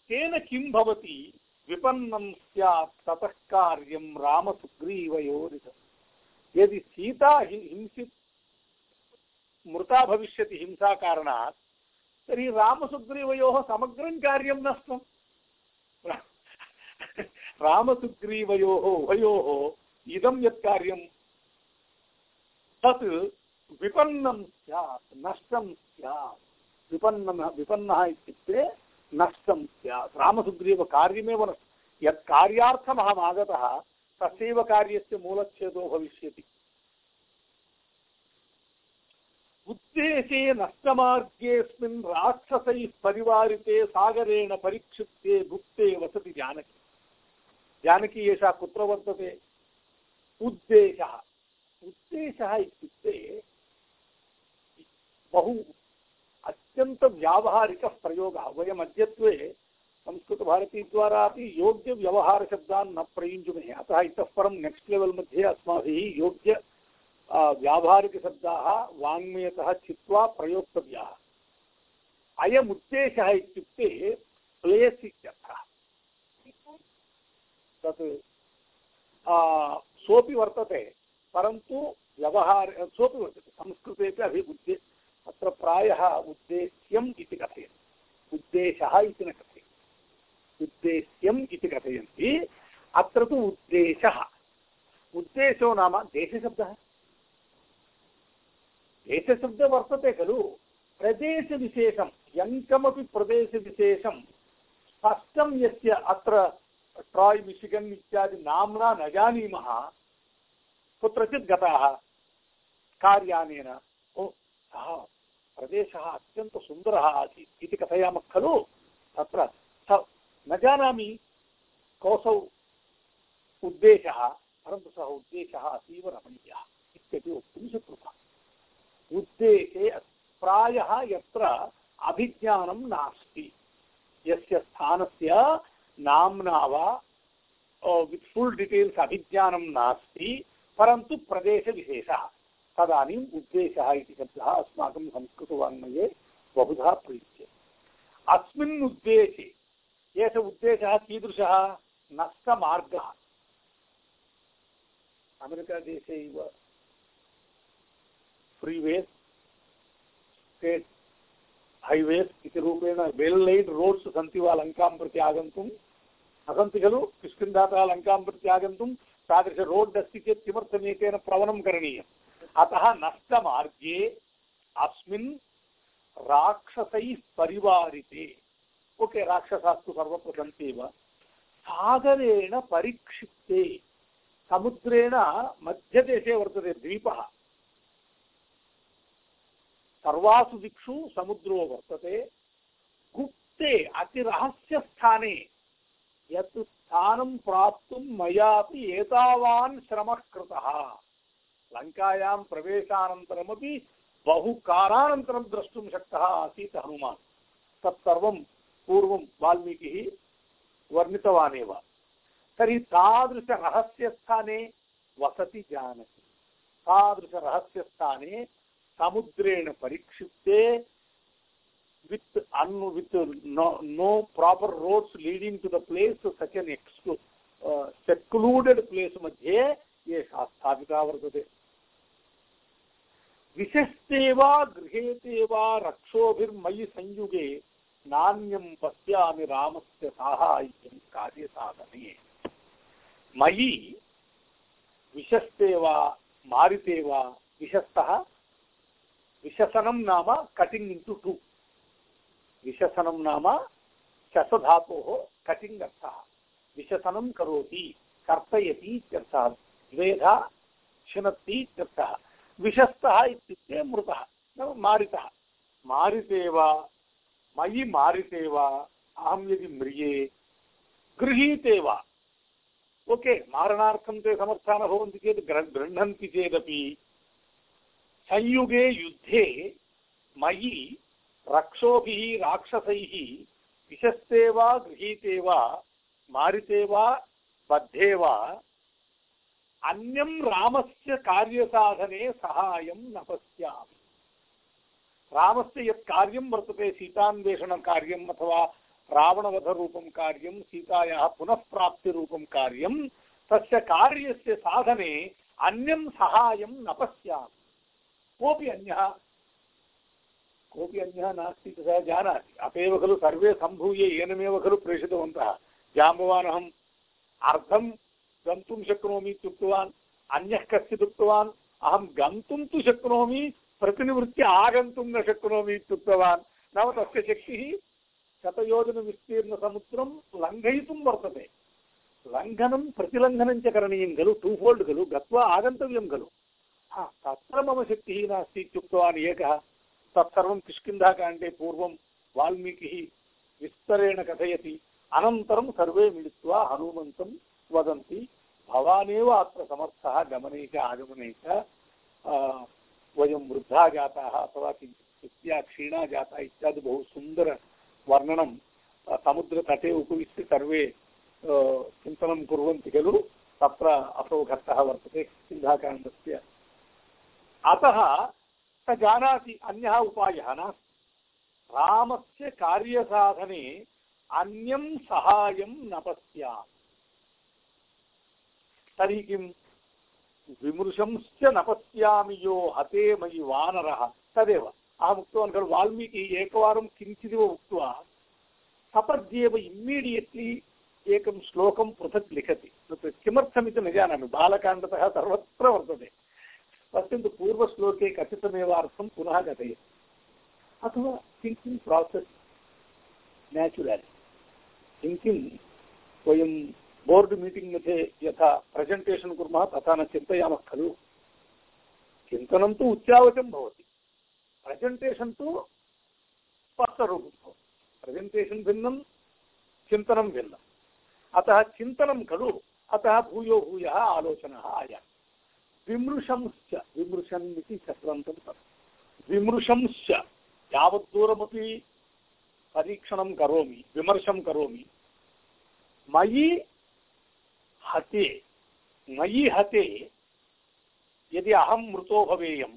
तेन किं भवति? विपन्नं स्यात्, ततः कार्यं रामसुग्रीवयोरित यदि सीता हिंसित मृता भविष्यति हिंसा कारणात्, तर्हि रामसुग्रीवयोः समग्रं कार्यं नष्टम्। रामसुग्रीवयोः उभयोः इदं यत् कार्यं तत् विपन्नं स्यात्, नष्टं स्यात्। विपन्नः विपन्नः इत्युक्ते नष्टं स्यात्। रामसुग्रीवकार्यमेव न यत् कार्यार्थम् अहम् आगतः तस्यैव कार्यस्य मूलच्छेदो भविष्यति। उद्देशे नष्टमार्गेऽस्मिन् राक्षसैः परिवारिते सागरेण परिक्षिप्ते भुक्ते वसति जानकी। जानकी एषा कुत्र वर्तते? उद्देशः। उद्देशः इत्युक्ते बहु अत्यन्तव्यावहारिकः प्रयोगः वयम् अद्यत्वे संस्कृतभारतीद्वारा अपि योग्यव्यवहारशब्दान् न प्रयुञ्जुमहे। अतः इतः परं नेक्स्ट् लेवल् मध्ये अस्माभिः योग्य व्यावहारिकशब्दाः वाङ्मयतः चित्वा प्रयोक्तव्याः। अयमुद्देशः इत्युक्ते प्लेस् इत्यर्थः तत् सोऽपि वर्तते, परन्तु व्यवहार, सोऽपि वर्तते, संस्कृतेपि अभि उद्दे अत्र प्रायः उद्देश्यम् इति कथयन्ति। उद्देशः इति न कथयन्ति। उद्देश्यम् इति कथयन्ति, अत्र तु उद्देशः। उद्देशो नाम देशशब्दः। देशशब्दः वर्तते खलु। प्रदेशविशेषं यङ्कमपि प्रदेशविशेषं स्पष्टं यस्य अत्र ट्राय् मिशिगन् इत्यादि नाम्ना न जानीमः। कुत्रचित् गताः कार्यानेन। ओ, सः प्रदेशः अत्यन्तसुन्दरः आसीत् इति खलु? तत्र स न जानामि कोऽसौ उद्देशः, परन्तु सः उद्देशः अतीव रमणीयः इत्यपि वक्तुं शक्नुमः उद्देशे प्रायः यत्र अभिज्ञानं नास्ति। यस्य स्थानस्य नाम्ना वा वित् फुल् डिटेल्स् तदानीम् उद्देशः इति शब्दः अस्माकं संस्कृतवाङ्मये बहुधा प्रयुज्यते। अस्मिन् उद्देशे, एष उद्देशः कीदृशः? नष्टमार्गः। अमेरिकादेशे इव फ्रीवेस्, स्टेट् हैवेस् इति रूपेण वेल् लैट् रोड्स् सन्ति वा लङ्कां प्रति आगन्तुम् न सन्ति खलु? किष्किन्धातः लङ्कां प्रति आगन्तुं? तादृश रोड् अस्ति चेत् किमर्थमेकेन प्लवनं करणीयम्? अतः नष्टमार्गे अस्मिन् राक्षसैः परिवारिते। ओके, राक्षसास्तु सर्वत्र एव सागरेण परिक्षिप्ते। समुद्रेण मध्यदेशे वर्तते द्वीपः। सर्वासु दिक्षु समुद्रो वर्तते। गुप्ते अतिरहस्यस्थाने। यत् स्थानं प्राप्तुं मयापि एतावान् श्रमः कृतः। लङ्कायां प्रवेशानन्तरमपि बहुकालानन्तरं द्रष्टुं शक्तः आसीत् हनुमान्। तत्सर्वं पूर्वं वाल्मीकिः वर्णितवानेव तर्हि तादृशरहस्यस्थाने वसति जानति तादृशरहस्यस्थाने समुद्रेण परिक्षिप्ते with un with no, no proper roads leading to the place such an exclu uh, मध्ये एषा स्थापिता वर्तते। विशस्ते वा गृहेते वा रक्षोभिर्मयि संयुगे नान्यं पश्यामि रामस्य साहाय्यं कार्यसाधने। मयि विशस्ते वा मारिते वा विशस्तः। विशसनं नाम कटिङ्ग् इण्टु टु विशसनं नाम शसधातोः कटिङ्ग् अर्थः। विशसनं करोति, कर्तयति इत्यर्थः। द्वेधा शिनत्ति इत्यर्थः। विशस्तः इत्युक्ते मृतः, नाम मयि मारिते वा यदि म्रिये गृहीते ओके, मारणार्थं ते समर्थाः भवन्ति चेत् गृह्णन्ति संयुगे युद्धे मयि रक्षोभिः, राक्षसैः विशस्ते वा, गृहीते वा, बद्धे वा अन्यं रामस्य कार्यसाधने सहायं न पश्यामि रामस्य यत् कार्यं वर्तते सीतान्वेषणकार्यम् अथवा रावणवधरूपं कार्यं, सीतायाः पुनः प्राप्तिरूपं कार्यं, तस्य कार्यस्य साधने अन्यं सहायं न पश्यामि कोऽपि अन्यः कोऽपि अन्यः नास्ति सः जानाति। अत खलु सर्वे सम्भूय, एनमेव खलु प्रेषितवन्तः। जाम्बवान् अहम् अर्धं गन्तुं शक्नोमि इत्युक्तवान् अन्यः कश्चित् उक्तवान् अहं गन्तुं तु शक्नोमि प्रतिनिवृत्य आगन्तुं न शक्नोमि इत्युक्तवान्। नाम तस्य शक्तिः शतयोजनविस्तीर्णसमुद्रं लङ्घयितुं वर्तते। लङ्घनं, प्रतिलङ्घनं च करणीयं खलु टू फोल्ड् खलु, गत्वा आगन्तव्यं खलु। हा, तत्र मम शक्तिः नास्ति इत्युक्तवान् एकः। तत्सर्वं किष्किन्धाकाण्डे पूर्वं वाल्मीकिः विस्तरेण कथयति। अनन्तरं सर्वे मिलित्वा हनुमन्तं वदन्ति। भवानेव अत्र समर्थः गमने च आगमने च वयं वृद्धा जाताः अथवा किञ्चित् शक्त्या क्षीणा जाता इत्यादि बहु सुन्दरवर्णनं समुद्रतटे उपविश्य सर्वे चिन्तनं कुर्वन्ति खलु। तत्र असौ घट्टः वर्तते किष्किन्धाकाण्डस्य अतः स जानाति अन्यः उपायः नास्ति। रामस्य कार्यसाधने अन्यं सहायं न पश्यामि। तर्हि किं विमृशंश्च न यो हते मयि वानरः। तदेव। अहम् उक्तवान् खलु, वाल्मीकिः एकवारं किञ्चिदिव उक्त्वा सपद्येव इम्मीडियेट्लि एकं श्लोकं पृथक् लिखति। तत् किमर्थमिति न जानामि। बालकाण्डतः सर्वत्र वर्तते। पश्यन्तु पूर्वश्लोके कथितमेव अर्थं पुनः कथयति। अथवा थिङ्किङ्ग् प्रासेस् नेचुरल् किं वयं बोर्ड् मीटिङ्ग् मध्ये यथा प्रजेण्टेशन् कुर्मः तथा न चिन्तयामः खलु। चिन्तनं तु उच्चावचं भवति। प्रजेण्टेशन् तु स्पष्टरूपं भवति। प्रजेण्टेशन् भिन्नं, चिन्तनं भिन्नम् अतः चिन्तनं खलु, अतः भूयो भूयः आलोचनः आयाति। विमृशंश्च विमृशन् इति शत्रन्तं तत् विमृशंश्च यावद्दूरमपि परीक्षणं करोमि, विमर्शं करोमि। मयि हते मयि हते, यदि अहं मृतो भवेयं,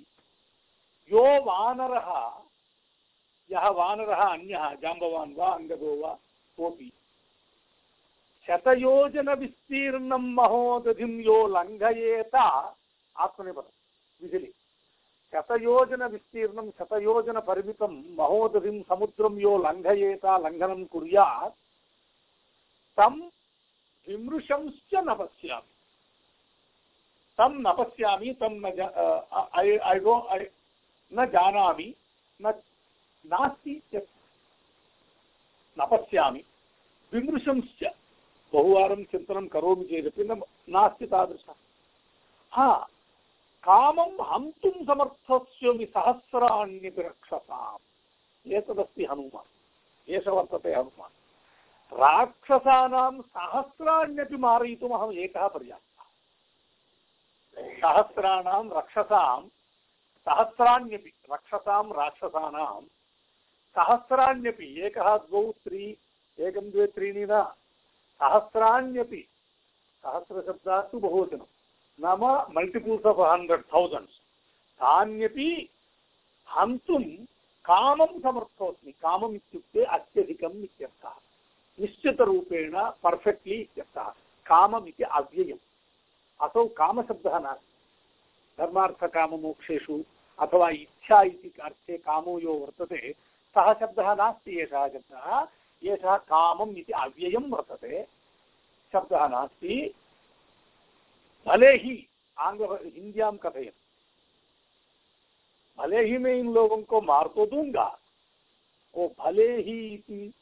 यो वानरः, यः वानरः अन्यः, जाम्बवान् वा, अङ्गदो वा, कोऽपि, शतयोजनविस्तीर्णं महोदधिं यो लङ्घयेत आत्मनेपदं विधिलि शतयोजनविस्तीर्णं, शतयोजनपरिमितं महोदधिं समुद्रं यो लङ्घयेत, लङ्घनं कुर्यात्, तं विमृशंश्च न पश्यामि तं न पश्यामि तं न डो ऐ न जानामि, न नास्ति न पश्यामि विमृशंश्च बहुवारं चिन्तनं करोमि चेदपि न नास्ति तादृशः। हा, कामं हन्तुं समर्थस्योमि सहस्राण्यपि रक्षसाम् एतदस्ति हनुमान्। एष राक्षसानां सहस्राण्यपि मारयितुमहम् एकः पर्याप्तः सहस्राणां रक्षसां सहस्राण्यपि रक्षसां राक्षसानां सहस्राण्यपि एकः द्वौ त्री एकं द्वे त्रीणि न सहस्राण्यपि सहस्रशब्दात् तु बहुवचनं नाम मल्टिपल्स् आफ् हण्ड्रेड् थौसण्ड्स् तान्यपि हन्तुं कामं समर्थोऽस्मि कामम् इत्युक्ते अत्यधिकम् इत्यर्थः निश्चितरूपेण पर्फेक्ट्लि इत्यर्थः कामम् इति अव्ययम्। असौ कामशब्दः नास्ति। धर्मार्थकाममोक्षेषु अथवा इच्छा इति अर्थे कामो यो वर्तते, सः शब्दः नास्ति, एषः शब्दः। एषः कामम् इति अव्ययं वर्तते, शब्दः नास्ति। भले ही आंग्ल हिंदियाम कथयन। भले ही मैं इन लोगों को मार तो दूँगा वो भले ही इति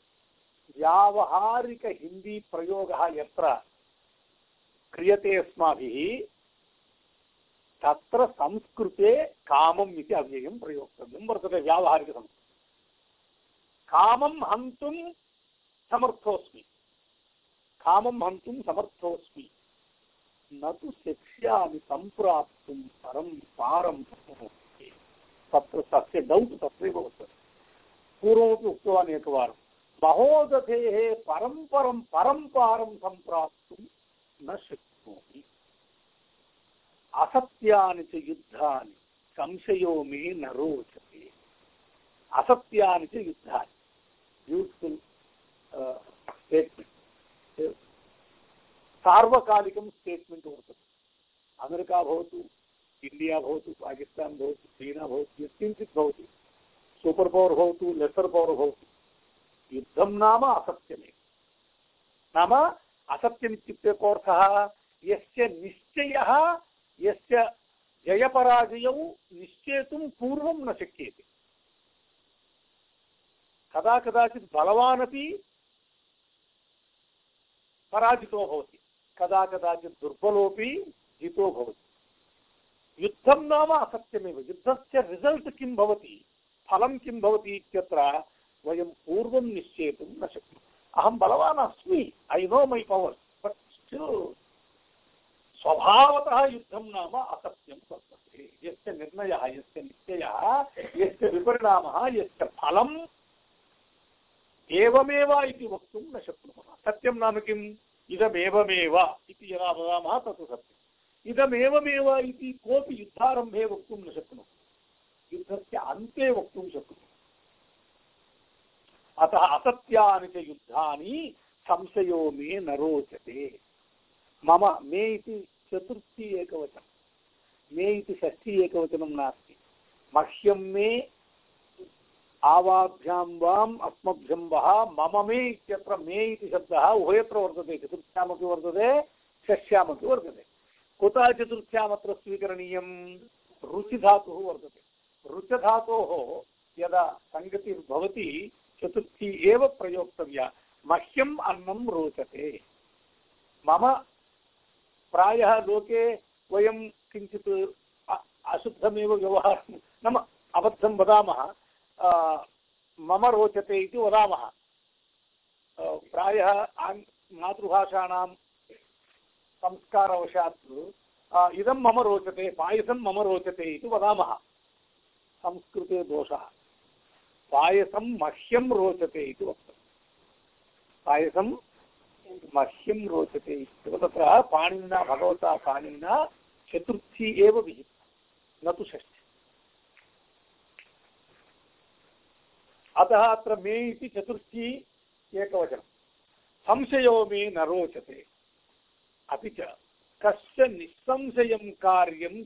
व्यावहारिक हिंदी प्रयोग यत्र क्रियते अस्माभिः, तत्र संस्कृते कामम् इति अव्ययं प्रयोक्तव्यं, वर्तते व्यावहारिकसंस्कृते कामं हन्तुं समर्थोऽस्मि। कामं हन्तुं समर्थोऽस्मि। न तु शक्ष्यामि सम्प्राप्तुं परं पारं तत्र तस्य डौट् तत्रैव वर्तते। पूर्वमपि उक्तवान् एकवारं। महोदधेः परं परं परं पारं सम्प्राप्तुं न शक्नोमि। असत्यानि च युद्धानि, संशयो मे न रोचते। असत्यानि च युद्धानि। ब्यूटिफुल् स्टेट्मेण्ट् सार्वकालिकं स्टेट्मेण्ट् वर्तते। अमेरिका भवतु इण्डिया भवतु, पाकिस्तान् भवतु, चीना भवतु, यत्किञ्चित् भवतु। सूपर् पवर् भवतु लेसर् पवर् भवतु। युद्धं नाम असत्यमेव नाम असत्यमित्युक्ते कोऽर्थः? यस्य निश्चयः, यस्य जयपराजयौ निश्चेतुं पूर्वं न शक्यते। कदा कदाचित् बलवानपि पराजितो भवति, कदा कदाचित् दुर्बलोऽपि जितो भवति। युद्धं नाम असत्यमेव। युद्धस्य रिसल्ट् किं भवति? फलं किं भवति इत्यत्र वयं पूर्वं निश्चेतुं न शक्नुमः अहं बलवान् अस्मि I know my power but still स्वभावतः युद्धं नाम असत्यं वर्तते यस्य निर्णयः यस्य निश्चयः यस्य विपरिणामः यस्य फलम् एवमेव इति वक्तुं न शक्नुमः सत्यं नाम किम् इदमेवमेव इति यदा वदामः तत् सत्यम् इदमेवमेव इति कोऽपि युद्धारम्भे वक्तुं न शक्नोति युद्धस्य अन्ते वक्तुं शक्नोति अतः असत्यानि च युद्धानि संशयो मे न रोचते। मम मे चतुर्थी एकवचनं। मे इति षष्ठी एकवचनं नास्ति। मह्यं मे आवाभ्यां वाम् अस्मभ्यं वः, मम मे इत्यत्र मे इति शब्दः उभयत्र वर्तते। चतुर्थ्यामपि वर्तते षष्ठ्यामपि वर्तते। कुतः चतुर्थ्यामत्र स्वीकरणीयं? रुचिधातुः वर्तते। रुचधातोः यदा सङ्गतिर्भवति चतुर्थी एव प्रयोक्तव्या। मह्यम् अन्नं रोचते। मम प्रायः लोके वयं किञ्चित् अशुद्धमेव व्यवहारं *laughs* नाम अबद्धं वदामः। मम रोचते इति वदामः। प्रायः मातृभाषाणां संस्कारवशात् इदं मम रोचते, पायसं मम रोचते इति वदामः। संस्कृते दोषः। पायसं मह्यं रोचते इति वक्तव्यं पायसं मह्यं रोचते इत्येव भगवता पाणिनिना चतुर्थी एव न तु षष्ठी। अतः अत्र मे इति चतुर्थी एकवचनं। संशयो मे न रोचते। अपि च कस्य निस्संशयं कार्यं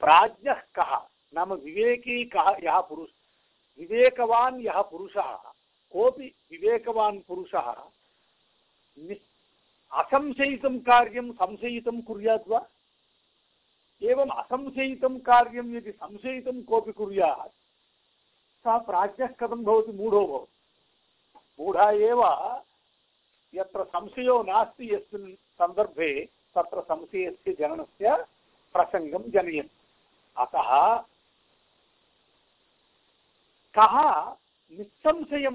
प्राज्ञः कः? नाम विवेकी कः यः पुरुष? विवेकवान् यः पुरुषः? कोऽपि विवेकवान् पुरुषः असंशयितं कार्यं संशयितं कुर्यात् वा? एवम् असंशयितं कार्यं यदि संशयितं कोऽपि कुर्यात्, सः प्राज्ञः कथं भवति? मूढो भवति। मूढा एव यत्र संशयो नास्ति यस्मिन् सन्दर्भे, तत्र संशयस्य जननस्य प्रसङ्गं जनयति। अतः कः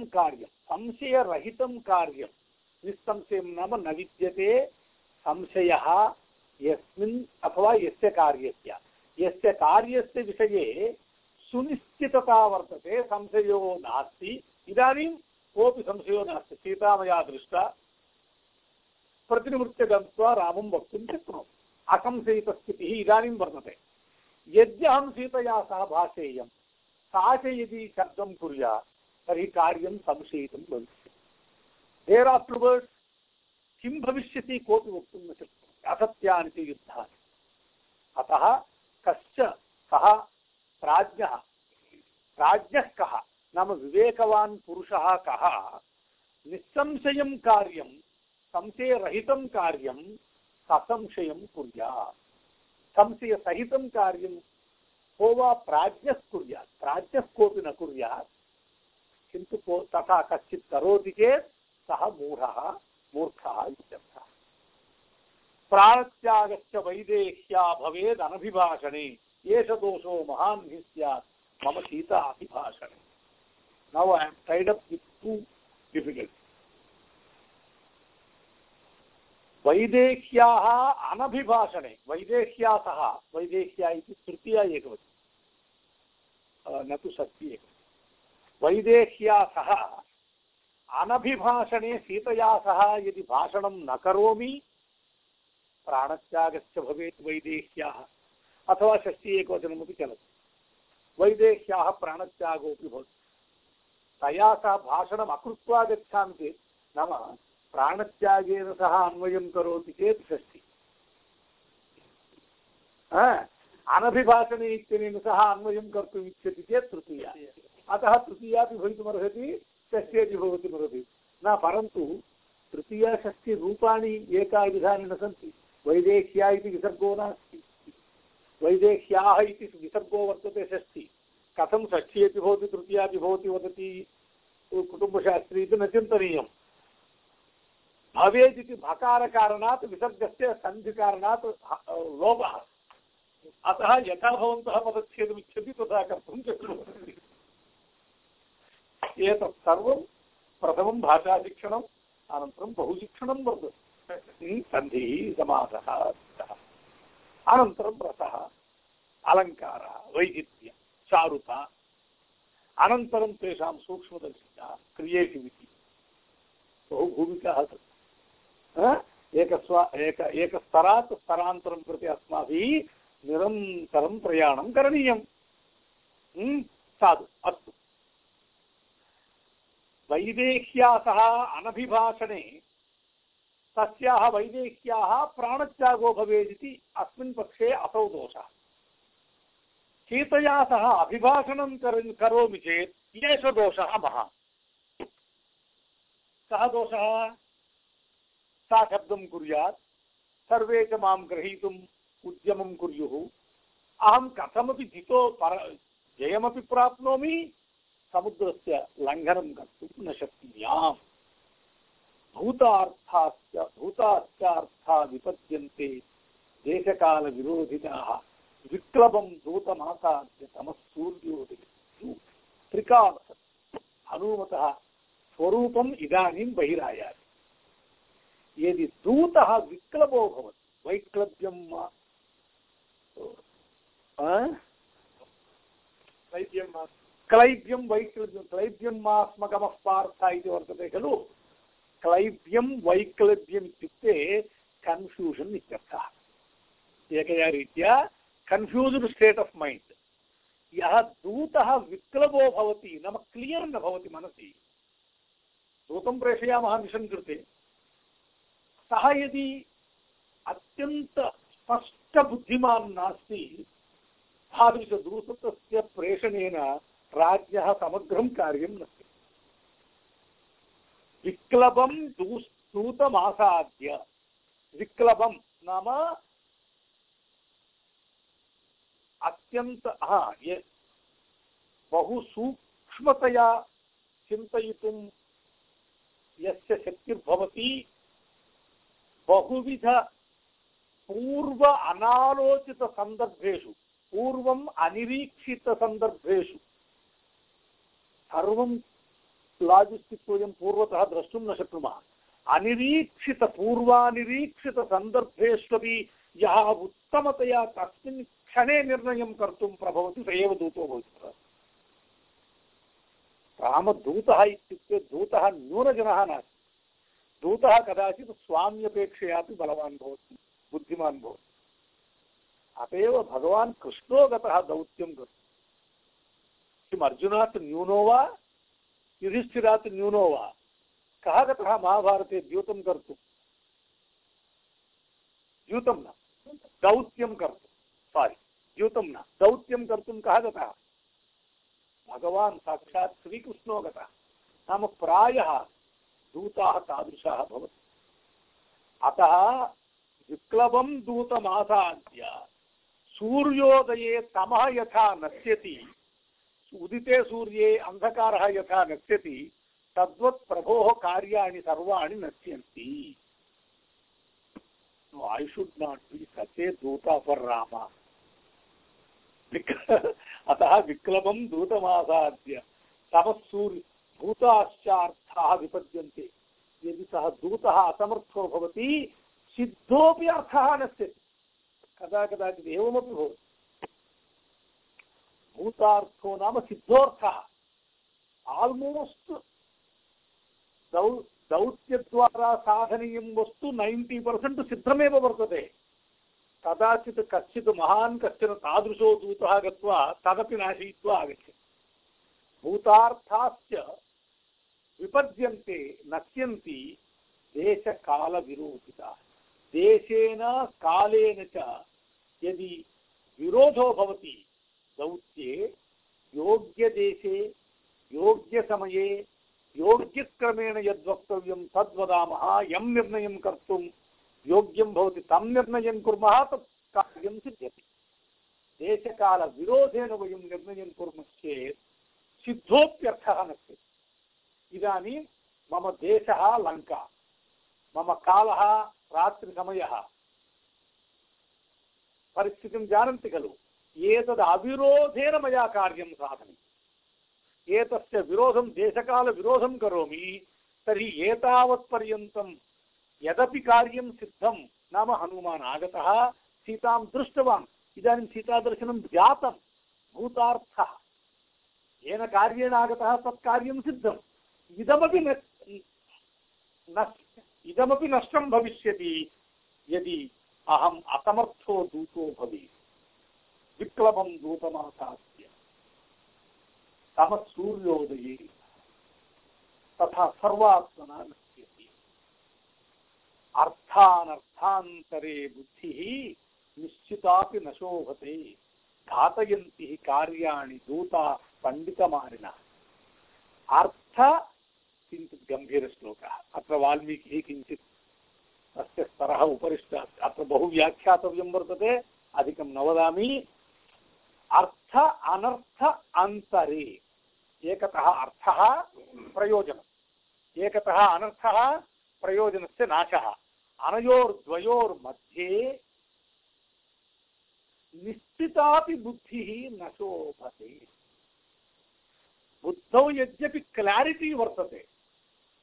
कार्यं, संशयरहितं कार्यं निस्संशयं नाम न विद्यते, संशयः यस्मिन् अथवा यस्य कार्यस्य। यस्य कार्यस्य विषये सुनिश्चितता वर्तते, संशयो नास्ति। इदानीं कोऽपि संशयो नास्ति। सीता मया दृष्टा प्रतिनिवृत्य गत्वा रामं वक्तुं शक्नोमि असंशयितस्थितिः इदानीं वर्तते। यद्यहं सीतया सह भाषेयं, सा च यदि शब्दं कुर्यात् तर्हि कार्यं संशयितं भविष्यति। देर् आफ्टर्वर्ड्स् किं भविष्यति कोऽपि वक्तुं न शक्नोति असत्यानि अतः कश्च, कः प्राज्ञः प्राज्ञः कः, नाम विवेकवान् पुरुषः कः निस्संशयं कार्यं, संशयरहितं कार्यं, ससंशयं कुर्यात्। संशयसहितं कार्यं को वा न कुर्यात्, किन्तु तथा कश्चित् करोति चेत् सः मूढः, मूर्खः इत्यर्थः। वैदेह्या भवेद् अनभिभाषणे, एष दोषो महान् हि सीता ऐ एम् टैड् वैदेह्याः अनभिभाषणे, वैदेह्या सह, वैदेह्या तृतीया एकवचनं। न तु एक वैदेह्या सह, अनभिभाषणे सीतया सह यदि भाषणं न करोमि प्राणत्यागश्च भवेत् वैदेह्याः, अथवा षष्ठी एकवचनमपि चलति। वैदेह्याः प्राणत्यागोऽपि भवति। तया सह भाषणम् अकृत्वा गच्छामि चेत्, नाम प्राणत्यागेन सह अन्वयं करोति चेत् षष्ठी। अनभिभाषणे इत्यनेन सह अन्वयं कर्तुम् इच्छति चेत् तृतीया। अतः तृतीयापि भवितुमर्हति षष्ठ्यपि भवितुमर्हति। न, परन्तु तृतीया षष्ठिरूपाणि एकाविधानि न सन्ति। वैदेह्या इति विसर्गो नास्ति। वैदेह्याः इति विसर्गो वर्तते षष्ठी। कथं षष्ठी अपि भवति, तृतीया अपि भवति वदति, कुटुम्बशास्त्री इति न चिन्तनीयं भवेदिति भकारकारणात्, विसर्गस्य सन्धिकारणात् लोपः अतः यथा भवन्तः पदच्छेदमिच्छति तथा कर्तुं शक्नुवन्ति। एतत् सर्वं प्रथमं भाषाशिक्षणम्, अनन्तरं बहुशिक्षणं वर्तते। सन्धिः समासः अनन्तरं रसः, अलङ्कारः चारुता। अनन्तरं तेषां सूक्ष्मदर्शिता क्रियेटिविटि। बहु भूमिकाः सन्ति। एकस्व एक एकस्तरात् स्तरान्तरं प्रति अस्माभिः निरन्तरं प्रयाणं करणीयं। साधु, अस्तु। वैदेह्या सह अनभिभाषणे तस्याः वैदेह्याः प्राणत्यागो भवेदिति अस्मिन् पक्षे असौ दोषः। सीतया सह अभिभाषणं कर, करोमि चेत् एष दोषः महान्। कः दोषः? सा शब्दं कुर्यात् सर्वे च माँ ग्रहीतुं उद्यमं कुर्युः। अहं कथमपि जितो पर, जयमपि प्राप्नोमि, समुद्रस्य लङ्घनं कर्तुं न शक्नुयाम्। भूतार्थाश्च भूताश्चार्था विपद्यन्ते देशकालविरोधिनः विक्लबं दूतमासाद्य तमः सूर्योदय त्रिकाल हनुमतः स्वरूपम् इदानीं बहिरायाति। यदि दूतः विक्लबो भवति वैक्लव्यं क्लैब्यं वैक्लव्यं क्लैब्यन्मास्मकमः पार्थ इति वर्तते खलु। क्लैब्यं वैक्लव्यम् इत्युक्ते कन्फ्यूषन् इत्यर्थः। एकया रीत्या कन्फ्यूस्ड् स्टेट् आफ् मैण्ड् यः दूतः विक्लबो भवति नाम क्लियर् न भवति मनसि। दूतं प्रेषयामः मिशन् कृते। सः यदि अत्यन्त स्पष्टबुद्धिमान् नास्ति तादृशदूतस्य प्रेषणेन राज्ञः समग्रं कार्यं न विक्लबं दूतमासाद्य, विक्लबं नाम अत्यन्त, हा, ये बहु सूक्ष्मतया चिन्तयितुं यस्य शक्तिर्भवति बहुविध पूर्व अनालोचितसन्दर्भेषु पूर्वम् अनिरीक्षितसन्दर्भेषु सर्वं लाजिस्टिक् वयं पूर्वतः द्रष्टुं न शक्नुमः। अनिरीक्षितपूर्वानिरीक्षितसन्दर्भेष्वपि यः उत्तमतया तस्मिन् क्षणे निर्णयं कर्तुं प्रभवति, स एव दूतो भवति रामदूतः इत्युक्ते दूतः न्यूनजनः दूतः कदाचित् स्वाम्यपेक्षयापि बलवान् भवति, बुद्धिमान् भवति। अत एव भगवान् कृष्णो गतः दौत्यं अर्जुनात् न्यूनो वा, युधिष्ठिरात् न्यूनो वा, कः गतः महाभारते द्यूतं कर्तुं? द्यूतं न, दौत्यं कर्तुं सारि द्यूतं न, दौत्यं कर्तुं कः गतः? भगवान् साक्षात् श्रीकृष्णो गतः, नाम प्रायः दूताः तादृशाः अतः विप्लवं दूतमासाद्य सूर्योदये तमः यथा नश्यति उदिते सूर्ये अन्धकारः यथा नश्यति तद्वत् प्रभोः कार्याणि सर्वाणि नश्यन्ति No, I should not be such a दूता for Rama. *laughs* अतः विक्लबं दूतमासाद्य तमस्सूर्य भूताश्चार्थाः विपद्यन्ते यदि सः दूतः असमर्थो भवति, सिद्धोऽपि नश्यति। कदा कदाचित् एवमपि भवति। भूतार्थो नाम सिद्धोऽर्थः। आल्मोस्ट् दौ, दौत्यद्वारा साधनीयं वस्तु नैन्टि पर्सेण्ट् सिद्धमेव वर्तते। कदाचित् कश्चित् महान्, कश्चन तादृशो दूतः गत्वा तदपि नाशयित्वा आगच्छति। भूतार्थाश्च विपद्यन्ते नश्यन्ति देशकालविरोधिताः देशेन कालेन च यदि विरोधो भवति दौत्ये योग्यदेशे योग्यसमये योग्यक्रमेण यद्वक्तव्यं तद्वदामः यं निर्णयं कर्तुं योग्यं भवति तं निर्णयं कुर्मः तत् कार्यं सिद्ध्यति देशकालविरोधेन वयं निर्णयं कुर्मः चेत् सिद्धोप्यर्थः नस्ति इदानीं मम देशः लङ्का। मम कालः रात्रिसमयः। परिस्थितिं जानन्ति खलु। एतद् अविरोधेन मया कार्यं साधनीयम् एतस्य विरोधं देशकालविरोधं करोमि, तर्हि एतावत्पर्यन्तं यदपि कार्यं सिद्धं नाम हनुमान् आगतः, सीतां दृष्टवान्। इदानीं सीतादर्शनं जातं भूतार्थः। येन कार्येण आगतः, तत् कार्यं सिद्धम्। इदमपि न इदमपि नष्टं भविष्यति यदि अहम् असमर्थो दूतो भवेत्। विप्लवं दूतमासास्य तमः सूर्योदये तथा सर्वात्मना नश्यति। अर्थानर्थान्तरे बुद्धिः निश्चितापि न शोभते। घातयन्ति कार्याणि दूता, पण्डितमारिणः। अर्थ किञ्चित् गम्भीरश्लोकः अत्र वाल्मीकिः किञ्चित् अस्य स्तरः उपरिष्टात् अत्र बहु व्याख्यातव्यं वर्तते, अधिकं न वदामि। अर्थ अनर्थ अन्तरे। एकतः अर्थः प्रयोजनम्। एकतः अनर्थः प्रयोजनस्य नाशः। अनयोर्द्वयोर्मध्ये निश्चितापि बुद्धिः न शोभते। बुद्धौ यद्यपि क्लारिटी वर्तते।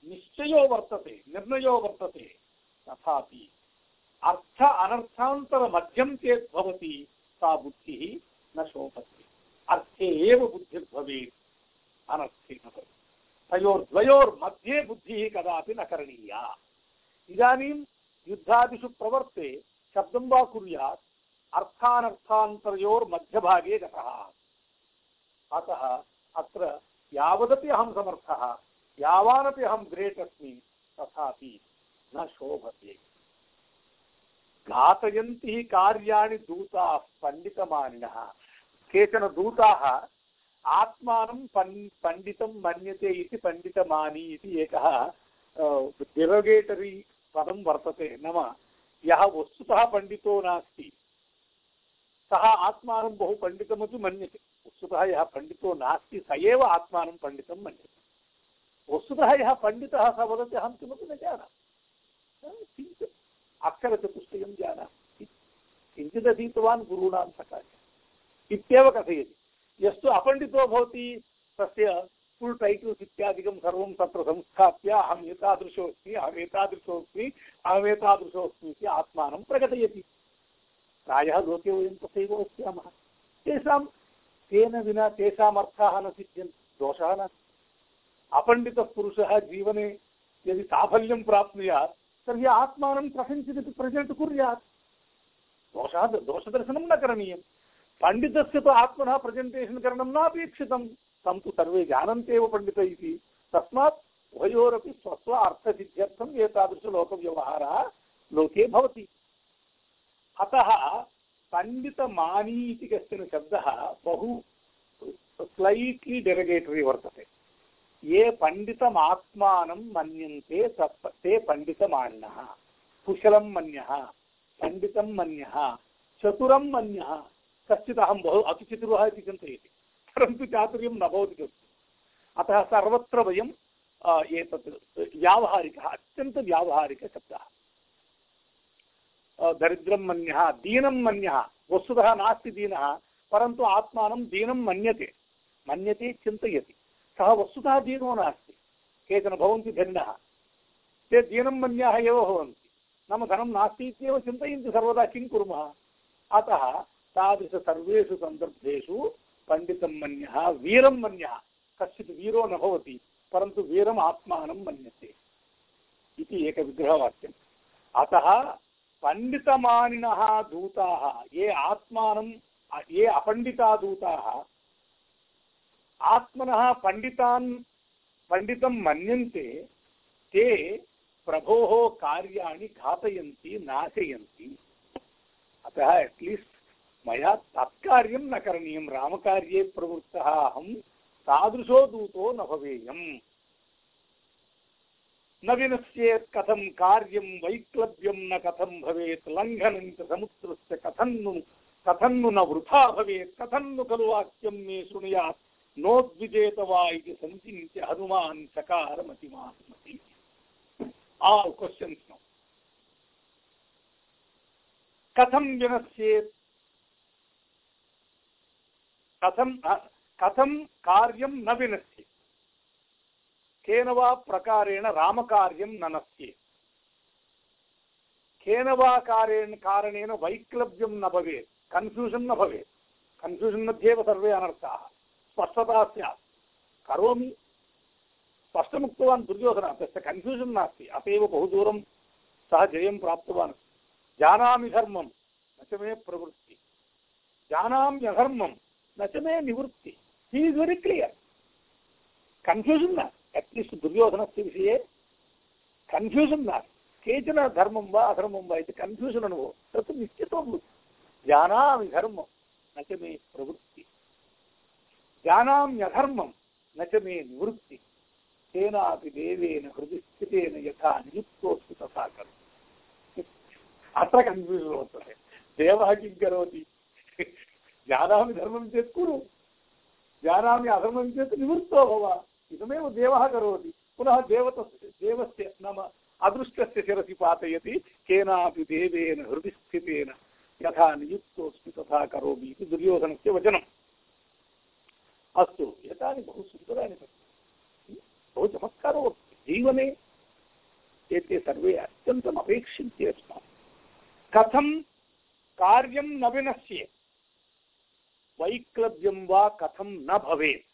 निश्चयो वर्तते, निर्णयो वर्तते। तथापि अर्थ अनर्थान्तरमध्यं चेत् भवति, सा बुद्धिः न शोभते। अर्थे एव बुद्धिर्भवेत् अनर्थे न भवेत्। तयोर्द्वयोर्मध्ये बुद्धिः कदापि न करणीया। इदानीं युद्धादिषु प्रवर्ते शब्दं वा कुर्यात्, अर्थानर्थान्तरयोर्मध्यभागे गतः। अतः अत्र यावदपि अहं समर्थः। यावानपि अहं ग्रेट् अस्मि तथापि न शोभते। घातयन्ति कार्याणि दूताः पण्डितमानिनः। केचन दूताः आत्मानं पण् पण्डितं मन्यते इति पण्डितमानी इति एकः डिरोगेटरी पदं वर्तते। नाम यः वस्तुतः पण्डितो नास्ति, सः आत्मानं बहु पण्डितमपि मन्यते। वस्तुतः यः पण्डितो नास्ति, स एव आत्मानं पण्डितं वस्तुतः यः पण्डितः सः वदति, अहं किमपि न जानामि। किञ्चित् अक्षरचतुष्टयं जानामि। किञ्चिदधीतवान् गुरूणां सकाशे। इत्येव कथयति। यस्तु अपण्डितो भवति, तस्य फुल् टैटल्स् संस्थाप्य अहम् एतादृशोऽस्मि अहम् एतादृशोऽस्मि लोके वयं तथैव पश्यामः तेषां तेन विना तेषाम् न सिद्ध्यन्ति दोषः नास्ति। अपण्डितः पुरुषः जीवने यदि साफल्यं प्राप्नुयात्, तर्हि आत्मानं कथञ्चिदपि प्रजेण्ट् कुर्यात्। दोषः दोषदर्शनं न करणीयं पण्डितस्य तु आत्मनः प्रजेण्टेशन् करणं नापेक्षितं तं तु सर्वे जानन्ति एव पण्डित इति। तस्मात् उभयोरपि स्वस्व अर्थसिद्ध्यर्थम् एतादृशलोकव्यवहारः लोके अतः पण्डितमानी इति कश्चन शब्दः बहु स्लैट्लि डेरगेटरी वर्तते। ये पण्डितमात्मानं मन्यन्ते ते पण्डितमान्यः कुशलं मन्यः, पण्डितं मन्यः, चतुरं मन्यः। कश्चित् अहं बहु अतिचतुरः इति चिन्तयति, परन्तु चातुर्यं न अतः सर्वत्र वयं एतत्, व्यावहारिकः, अत्यन्तव्यावहारिकशब्दः। दरिद्रं मन्यः, दीनं मन्यः, वस्तुतः नास्ति दीनः, परन्तु आत्मानं दीनं मन्यते। मन्यते चिन्तयति। सः वस्तुतः दीनो नास्ति। केचन भवन्ति धन्यः ते दीनं मन्याः एव भवन्ति। नाम धनं नास्ति इत्येव चिन्तयन्ति सर्वदा किं कुर्मः? अतः तादृश सर्वेषु सन्दर्भेषु पण्डितं मन्यः, वीरं मन्यः। कश्चित् वीरो न भवति, परन्तु वीरम् आत्मानं मन्यते। इति एकविग्रहवाक्यम्। अतः पण्डितमानिनः दूताः, ये आत्मानं, ये अपण्डिता दूताः आत्मनः पण्डितान् पण्डितं मन्यन्ते ते प्रभोः कार्याणि घातयन्ति नाशयन्ति अतः एट्लीस्ट् मया तत्कार्यं न करणीयं रामकार्ये प्रवृत्तः अहं तादृशो दूतो न भवेयम् न विनश्येत् कथं कार्यं वैक्लव्यं न कथं भवेत् लङ्घनं च समुद्रस्य कथन्नु कथन्नु न वृथा भवेत् कथन्नु खलु वाक्यं मे शृणुयात् नोद्विजेत वा इति सञ्चिन्त्य हनुमान् चकारमतिमात्मति आल् क्वश्चन्स् नौ कथं विनश्येत्? कथं कथं कार्यं न विनश्येत्? केन वा प्रकारेण रामकार्यं न नश्येत्? केन वा कारेण, कारणेन वैक्लव्यं न भवेत्? कन्फ्यूषन् न भवेत्। कन्फ्यूषन् मध्ये एव सर्वे अनर्थाः। स्पष्टता स्यात् करोमि। स्पष्टमुक्तवान् दुर्योधनः, तस्य कन्फ्यूषन् नास्ति। अत एव बहु दूरं सः जयं प्राप्तवान्। जानामि धर्मं, न च मे प्रवृत्ति। जानाम्यधर्मं न च मे निवृत्ति। He is very clear confusion नास्ति। अट्लीस्ट् दुर्योधनस्य विषये कन्फ्यूषन् नास्ति। केचन धर्मं वा अधर्मं वा इति कन्फ्यूषन् अनुभवः। तत् निश्चितो जानामि धर्मं, न च मे प्रवृत्ति। जानाम्यधर्मं न च मे निवृत्ति तेनापि देवेन हृदि स्थितेन यथा नियुक्तोऽस्ति तथा करोति अत्र कन्फ्यूषन् वर्तते देवः किं करोति जानामि धर्मं चेत् कुरु जानामि अधर्मं चेत् निवृत्तो भव इदमेव देवः करोति पुनः देवत देवस्य नाम अदृष्टस्य शिरसि पातयति केनापि देवेन हृदि स्थितेन यथा नियुक्तोऽस्मि तथा करोमि इति दुर्योधनस्य वचनम् अस्तु। एतानि बहु सुन्दराणि बहु चमत्कारो जीवने एते सर्वे अत्यन्तम् अपेक्षन्ते अस्मान् कथं कार्यं न विनश्येत् वैक्लव्यं वा कथं न भवेत्।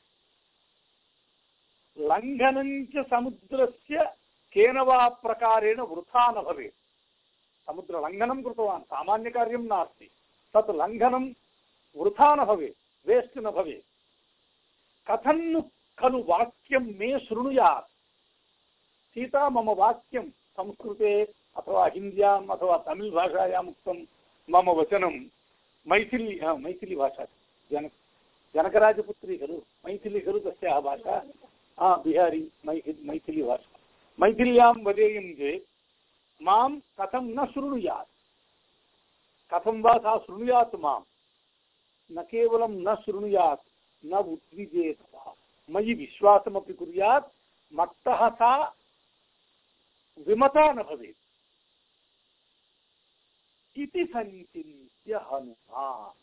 लङ्घनं समुद्रस्य केन वा प्रकारेण वृथा न भवेत्। समुद्रलङ्घनं कृतवान्, सामान्यकार्यं नास्ति। तत् लङ्घनं वृथा न भवेत्, वेस्ट् न भवेत्। कथं खलु वाक्यं मे शृणुयात् सीता मम वाक्यं संस्कृते अथवा हिन्द्याम् अथवा तमिळ् भाषायाम् उक्तं मम वचनं मैथिली मैथिली भाषा जन जनकराजपुत्री खलु मैथिली खलु तस्याः भाषा हा बिहारी मैथिली मैथिली भाषा मैथिल्यां वदेयं चेत् माँ कथं न शृणुयात् कथं वा सा शृणुयात् माँ न केवलं न शृणुयात् न उद्विजेत। मयि विश्वासमपि कुर्यात्, मत्तः सा विमता न भवेत्। इति सञ्चिन्त्य हनुमा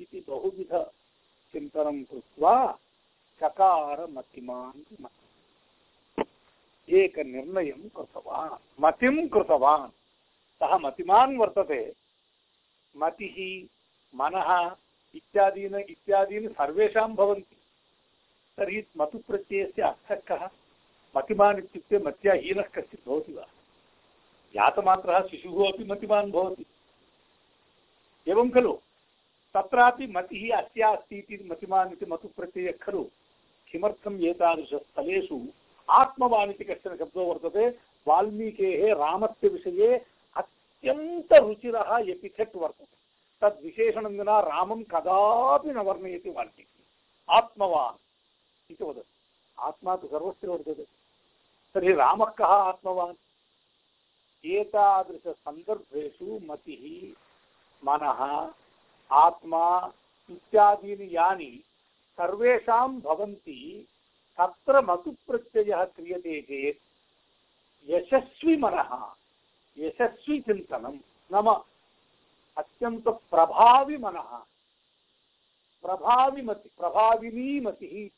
इति बहुविधचिन्तनं कृत्वा चकार मतिमान् एकनिर्णयं कृतवान्। मतिं कृतवान्। सः मतिमान् वर्तते। मतिः मनः इत्यादीन इत्यादीनि सर्वेषां भवन्ति। तर्हि मतुप्रत्ययस्य अर्थः कः? मतिमान् इत्युक्ते मत्याहीनः कश्चित् भवति वा? जातमात्रः शिशुः अपि मतिमान् भवति। एवं खलु? तत्रापि मतिः अस्या अस्ति इति मतिमान् इति मतुप्रत्ययः खलु? किमर्थम् एतादृशस्थलेषु आत्मवान् इति कश्चन शब्दो वर्तते? वाल्मीकेः रामस्य विषये अत्यन्तरुचिरः एपिथेट् वर्तते। तद्विशेषणं विना रामं कदापि न वर्णयति वाल्मीकिः। आत्मवान् इति वदति। आत्मा तु सर्वस्य वर्तते। तर्हि रामः कः आत्मवान्? एतादृशसन्दर्भेषु मतिः, मनः, आत्मा इत्यादीनि यानि सर्वेषां भवन्ति, तत्र मतुप्रत्ययः क्रियते चेत् यशस्वी मनः यशस्वी चिन्तनं नाम अत्यंत प्रभावी मन। प्रभावी मति, प्रभाविनी मति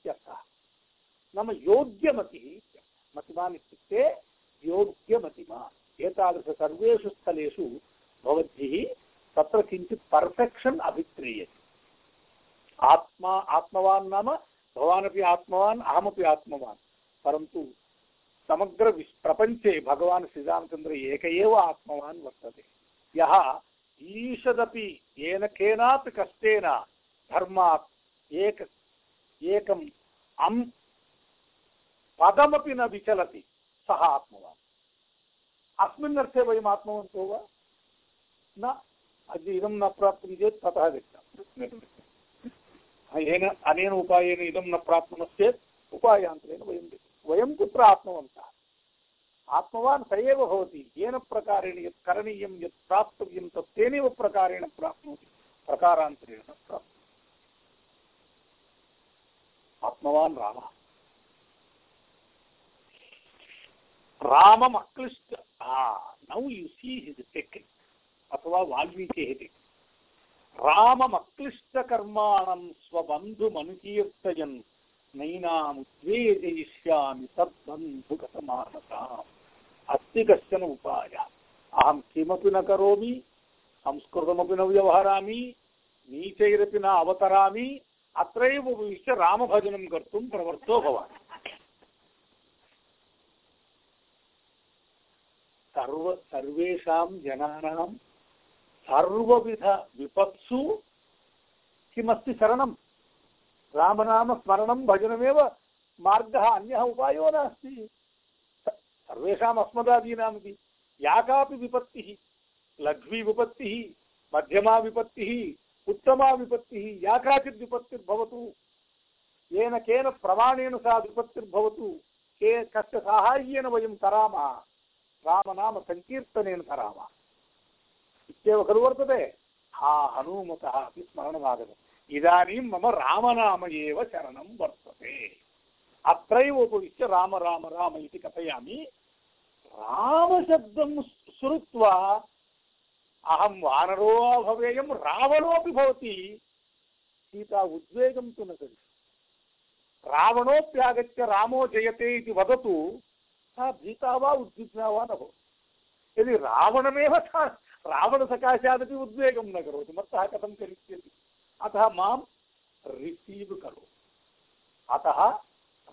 नाम योग्यमतिः मतिमान् इत्युक्ते योग्यमतिमान् एतादृश सर्वेषु स्थलेषु भवद्भिः तत्र किञ्चित् पर्फेक्षन् अभिक्रियते। आत्मा, आत्मवान् नाम भवानपि आत्मवान्, अहमपि आत्मवान्। परन्तु समग्र प्रपञ्चे भगवान् श्रीरामचन्द्र एक एव आत्मवान् वर्तते। यः ईषदपि येन केनापि कष्टेन धर्मात् एक एकम् अम् पदमपि न विचलति सः आत्मवान् अस्मिन् अर्थे वयम् आत्मवन्तो वा न अद्य इदं न प्राप्तं चेत् ततः गच्छामः येन अनेन उपायेन इदं न प्राप्नुमश्चेत् उपायान्तरेण वयं वयं कुत्र आत्मवन्तः आत्मवान् स एव भवति, येन प्रकारेण यत् करणीयं, यत् प्राप्तव्यं, तत् तेनैव प्रकारेण प्राप्नोति, प्रकारान्तरेण प्राप्नोति। आत्मवान् रामः। रामम् अक्लिष्ट नौ यु सी हिस् टेक्निक् अथवा वाल्मीकेः टेक्निक् राममक्लिष्टकर्माणं स्वबन्धुमनुकीर्तयन्, नैनामुद्वेजयिष्यामि तद्बन्धुगतमानसाम्। अस्ति कश्चन उपायः। अहं किमपि न करोमि, संस्कृतमपि न व्यवहरामि, नीचैरपि न अवतरामि, अत्रैव उपविश्य रामभजनं कर्तुं प्रवृत्तो भवान् सर्व, सर्वेषां जनानां सर्वविधविपत्सु किमस्ति शरणं? रामनाम स्मरणं भजनमेव मार्गः, अन्यः उपायो नास्ति। सर्वेषाम् अस्मदादीनामपि या कापि विपत्तिः लघ्वी विपत्तिः मध्यमा विपत्तिः उत्तमा विपत्तिः या काचित् विपत्तिर्भवतु येन केन प्रमाणेन सा विपत्तिर्भवतु, के कस्य साहाय्येन वयं तरामः रामनाम सङ्कीर्तनेन तरामः इत्येव खलु वर्तते। हा हनूमतः अपि स्मरणमागतम् इदानीं मम रामनाम एव शरणं वर्तते। अत्रैव उपविश्य राम राम राम इति कथयामि। रामशब्दं श्रुत्वा अहं वानरो वा भवेयं रावणोऽपि भवति सीता उद्वेगं तु न करिष्यति रावणोऽप्यागत्य रामो जयते इति वदतु सा भीता वा उद्विग्ना वा न भवति यदि रावणमेव सा रावणसकाशादपि उद्वेगं न करोति मत्तः कथं करिष्यति अतः माँ रिसीव् करोतु अतः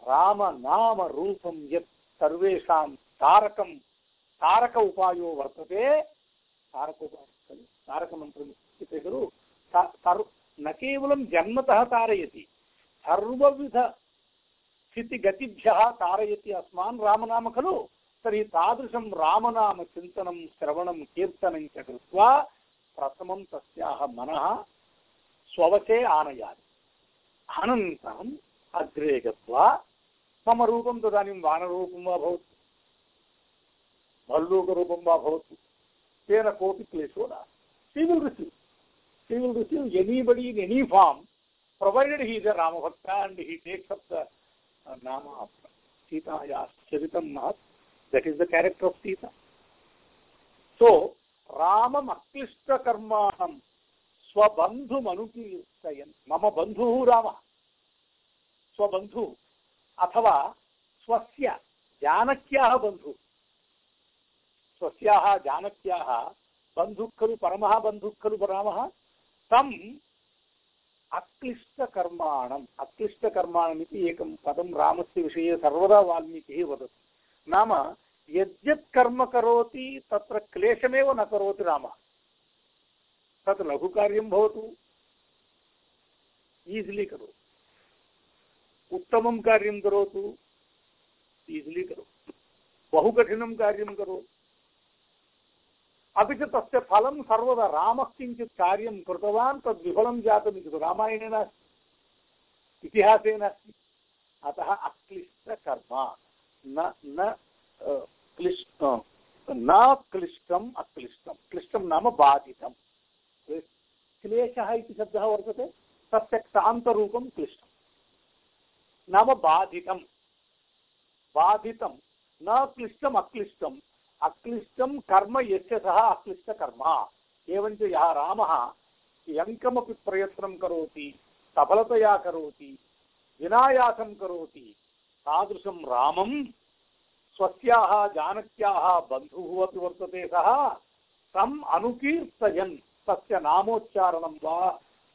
रामनामरूपं यत् सर्वेषां तारकं तारक उपायो वर्तते तारक उपायः खलु तारकमन्त्रम् उच्यते खलु सर्व न केवलं जन्मतः तारयति सर्वविधस्थितिगतिभ्यः तारयति अस्मान् रामनाम खलु तर्हि तादृशं रामनामचिन्तनं श्रवणं कीर्तनं च कृत्वा प्रथमं तस्याः मनः स्ववशे आनयाति अनन्तरम् अग्रे गत्वा मम रूपं तदानीं वानरूपं वा भवतु भल्लोक रूपं वा भवतु तेन कोऽपि क्लेशो नास्ति। She will receive she will receive any form provided he is a Rambhakt and he takes up the नाम सीतायाः चरितं महत् that is the character of Sita so रामम् अक्लिष्टकर्माणं स्वबन्धुमनुकीर्तयन् मम बंधु रामः स्वबन्धुः अथवा स्वस्य जानक्याः बंधु स्वस्याः जानक्याः बन्धुः खलु परमः बन्धुः खलु रामः तं अक्लिष्टकर्माणम् अक्लिष्टकर्माणम् इति एकं पदं रामस्य विषये सर्वदा वाल्मीकिः वदति। नाम, यद्यत् कर्म करोति, तत्र क्लेशमेव न करोति रामः। तत् लघुकार्यं भवतु। ईसिलि करोतु। उत्तमं कार्यं करोतु। ईसिलि करोतु। बहु कठिनं कार्यं करोतु। अपि च तस्य फलं सर्वदा रामः किञ्चित् कार्यं कृतवान्, तद् विफलं जातमिति रामायणे नास्ति इतिहासे नास्ति अतः अक्लिष्टकर्म। न न क्लिष्ट न क्लिष्टम् अक्लिष्टं क्लिष्टं नाम बाधितं क्लेशः शब्दः वर्तते। तस्य क्तान्तरूपं क्लिष्टं नाम बाधितं बाधितं न क्लिष्टम् अक्लिष्टं अक्लिष्टं कर्म यस्य सः अक्लिष्टकर्म एवञ्च यः रामः यं कमपि प्रयत्नं करोति सफलतया करोति विनायासं करोति तादृशं रामं स्वस्याः जानक्याः बन्धुः अपि वर्तते सः तम् अनुकीर्तयन् तस्य नामोच्चारणं वा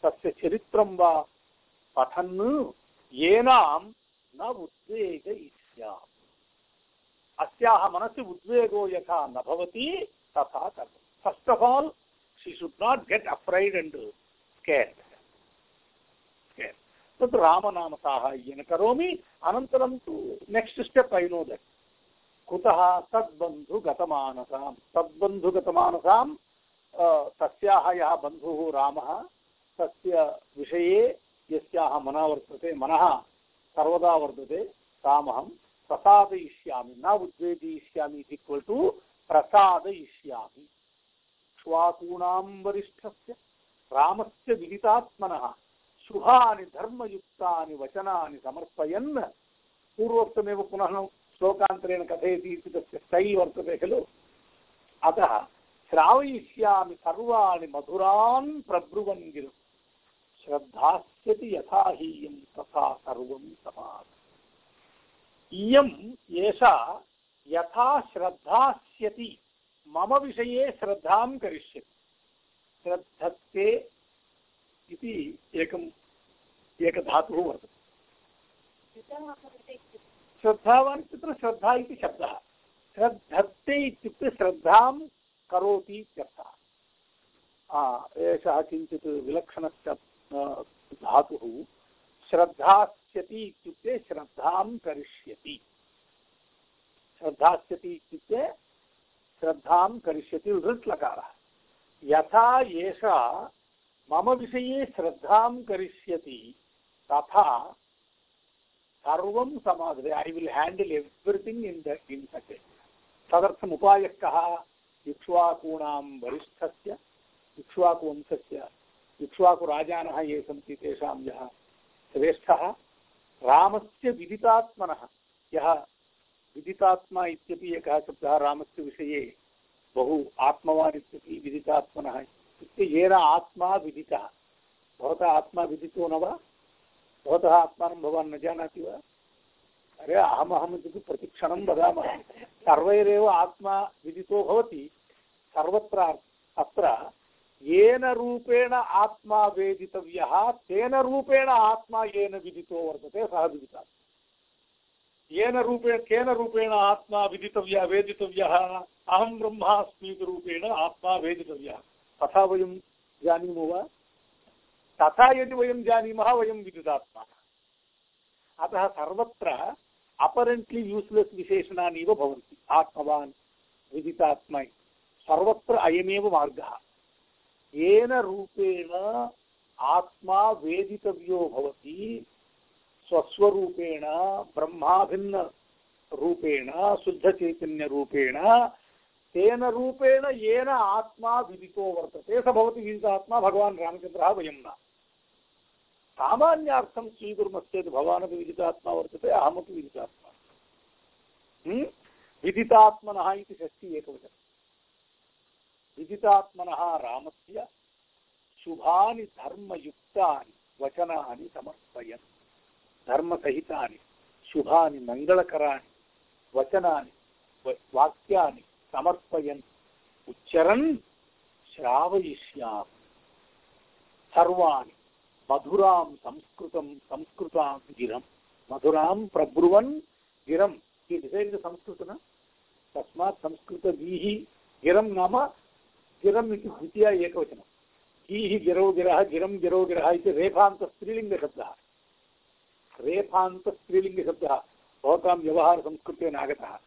तस्य चरित्रं वा पठन् येनां न उद्वेगयिष्यामि अस्याः मनसि उद्वेगो यथा न भवति, तथा कर्तव्यं first of all she should not get and scared scared तत् रामनाम साहाय्येन करोमि। अनन्तरं तु next step I know that कुतः तद्बन्धुगतमानसां तद्बन्धुगतमानसां तस्याः यः बन्धुः रामः, तस्य विषये यस्याः मनः वर्तते, मनः सर्वदा वर्तते, तामहं प्रसादयिष्यामि, न उद्वेदयिष्यामि इक्वल् टु प्रसादयिष्यामि। श्वाकूणां वरिष्ठस्य, रामस्य विदितात्मनः शुभानि धर्मयुक्तानि वचनानि समर्पयन्, पूर्वोक्तमेव पुनः श्लोकान्तरेण कथयति इति तस्य स्टैल् खलु। अतः श्रावयिष्यामि सर्वाणि मधुरान् प्रब्रुवन् गिरु। श्रद्धास्यति यथा हीयं तथा सर्वं समाधि इयम् यथा श्रद्धास्यति मम विषये श्रद्धां करिष्यति। श्रद्धत्ते इति एकम् एकधातुः श्रद्धा इति शब्दः। श्रद्धत्ते इत्युक्ते श्रद्धां करोति इत्यर्थः। एषः किञ्चित् विलक्षणस्य धातुः। श्रद्धा दास्यति इत्युक्ते श्रद्धां करिष्यति। श्रद्धास्यति इत्युक्ते श्रद्धां करिष्यति लृट् लकारः यथा एषा मम विषये श्रद्धां करिष्यति, तथा सर्वं समाधते I will handle everything in the in सटे तदर्थम् उपायः कः इक्ष्वाकूणां वरिष्ठस्य इक्ष्वाकुवंशस्य इक्ष्वाकुराजानः ये सन्ति तेषां यः श्रेष्ठः रामस्य विदितात्मनः। यः विदितात्मा इत्यपि एकः शब्दः रामस्य विषये बहु आत्मवान् इत्यपि विदितात्मनः इत्युक्ते येन आत्मा विदितः। भवतः आत्मा विदितो न वा? भवतः आत्मानं भवान् न जानाति वा? अरे अहमहम् इति प्रतिक्षणं वदामः। सर्वैरेव आत्मा विदितो भवति। सर्वत्र अत्र येन रूपेण आत्मा वेदितव्यः, तेन रूपेण आत्मा येन विदितो वर्तते, सः विदितः। येन रूपेण, केन रूपेण आत्मा विदितव्यः, वेदितव्यः? अहं ब्रह्मास्मि रूपेण आत्मा वेदितव्यः। तथा वयं जानीमो वा? तथा यदि वयं जानीमः, वयं विदितात्मा। अतः सर्वत्र अपरेण्ट्लि यूस्लेस् विशेषणानीव भवन्ति। आत्मवान्, विदितात्मा। सर्वत्र अयमेव मार्गः। येन रूपेण आत्मा वेदितव्यो भवति, स्वस्वरूपेण, ब्रह्माभिन्न रूपेण, शुद्धचैतन्यरूपेण, तेन रूपेण येन आत्मा विदितो वर्तते, स भवति विदितात्मा भगवान् रामचन्द्रः वयं न सामान्यार्थं स्वीकुर्मश्चेत् भवानपि विदितात्मा वर्तते, अहमपि विदितात्मा। हम्म? विदितात्मनः इति षष्ठी एकवचनं विदितात्मनः रामस्य शुभानि धर्मयुक्तानि वचनानि समर्पयन् धर्मसहितानि शुभानि मङ्गलकराणि वचनानि वाक्यानि समर्पयन् उच्चरन् श्रावयिष्यामि सर्वाणि मधुरां संस्कृतं संस्कृतां गिरं मधुरां प्रब्रुवन् गिरं संस्कृत तस्मात् संस्कृतगीः गिरं नाम गिरम् इति द्वितीया एकवचनं। गीः गिरौ गिरः, गिरं गिरौ गिरः इति रेफान्तस्त्रीलिङ्गशब्दः। रेफान्तस्त्रीलिङ्गशब्दः, भवतां व्यवहारसंस्कृतेन आगतः।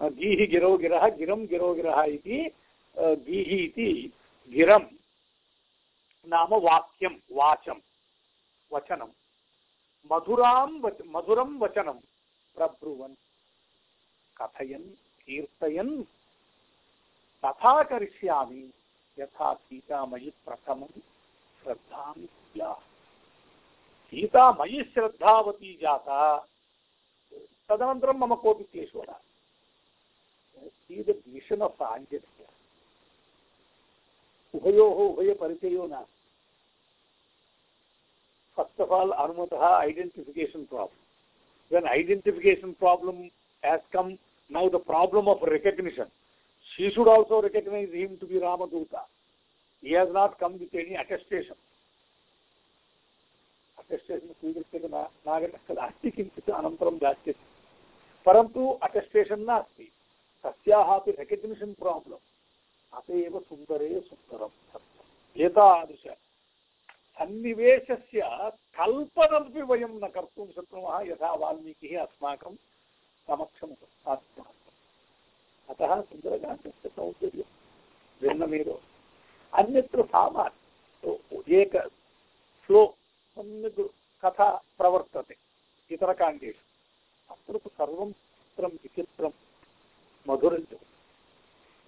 गीः गिरौ गिरः, गिरं गिरौ गिरः इति गीः इति गिरं नाम वाक्यं, वाचं, वचनं। मधुरां वच, मधुरं वचनं प्रब्रुवन्, कथयन्, कीर्तयन् तथा करिष्यामि। यथा सीता मयी प्रथमं श्रद्धां स्यात् सीता मयि श्रद्धावती जाता। तदन मम कोऽपि क्लेशो नास्ति उभयोः उभयपरिचयो नास्ति first of all अनुमतः identification problem then identification problem has come now the problem of recognition She should also recognize him to be Ramaduta. He has not come with any attestation. Attestation स्वीकृत्य नागतः खलु अस्ति किञ्चित् अनन्तरं दास्यति परन्तु अटेस्टेशन् नास्ति तस्याः अपि रेकग्निशन् प्राब्लम् अत एव सुन्दरे सुन्दरं सत्यम् एतादृश सन्निवेशस्य कल्पनमपि वयं न कर्तुं शक्नुमः यथा वाल्मीकिः अस्माकं समक्षम् उपस्थापितः अतः सुन्दरकाण्डस्य सौन्दर्यं भिन्नमेव अन्यत्र सामान्य एक फ्लो सम्यक् कथा प्रवर्तते इतरकाण्डेषु अत्र तु सर्वं चित्रं विचित्रं मधुरञ्च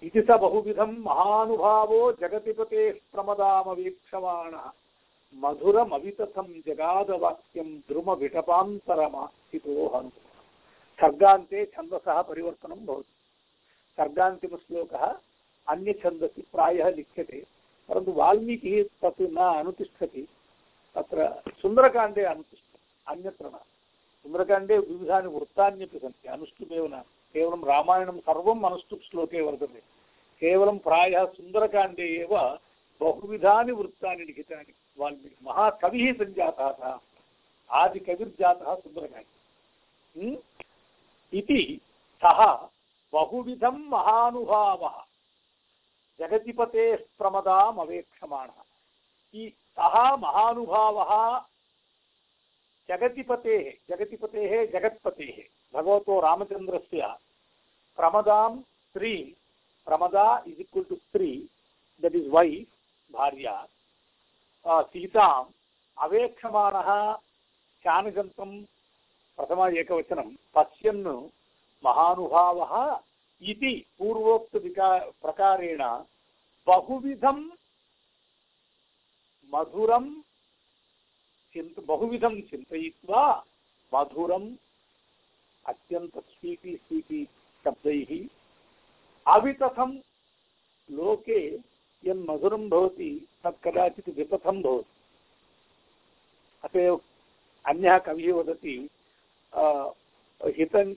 इति स बहुविधं महानुभावो जगतिपतेः प्रमदामवीक्षमाणः मधुरमवितथं जगादवाक्यं द्रुमविटपान्तरमास्थितो हनु सर्गान्ते छन्दसः परिवर्तनं भवति सर्गान्तिमश्लोकः अन्यछन्दसि प्रायः लिख्यते, परन्तु वाल्मीकिः तत् न अनुतिष्ठति। तत्र सुन्दरकाण्डे अनुतिष्ठति, अन्यत्र न। सुन्दरकाण्डे विविधानि वृत्तान्यपि सन्ति अनुष्टुमेव न। केवलं रामायणं सर्वम् अनुष्टुप् श्लोके वर्तते। केवलं प्रायः सुन्दरकाण्डे एव बहुविधानि वृत्तानि लिखितानि वाल्मीकि। महाकविः सञ्जातः सः बहुविधं महानुभावः। जगतिपतेः प्रमदाम् अवेक्षमाणः। सः महानुभावः जगतिपतेः जगतिपतेः जगत्पतेः। भगवतो रामचन्द्रस्य प्रमदां स्त्री, प्रमदा इस् इक्वल् टु स्त्री दट् इस् वैफ् भार्या सीताम् अवेक्षमाणः चानुजन्तं प्रथम एकवचनं, पश्यन् महानुभावः इति पूर्वोक्तविका प्रकारेण बहुविधं मधुरं चिन्त, बहुविधं चिन्तयित्वा मधुरम् अत्यन्त स्वीटी स्वीटी शब्दैः अवितथं लोके यन्मधुरं भवति तत् कदाचित् विपथं भवति। अत एव अन्यः कविः वदति हितं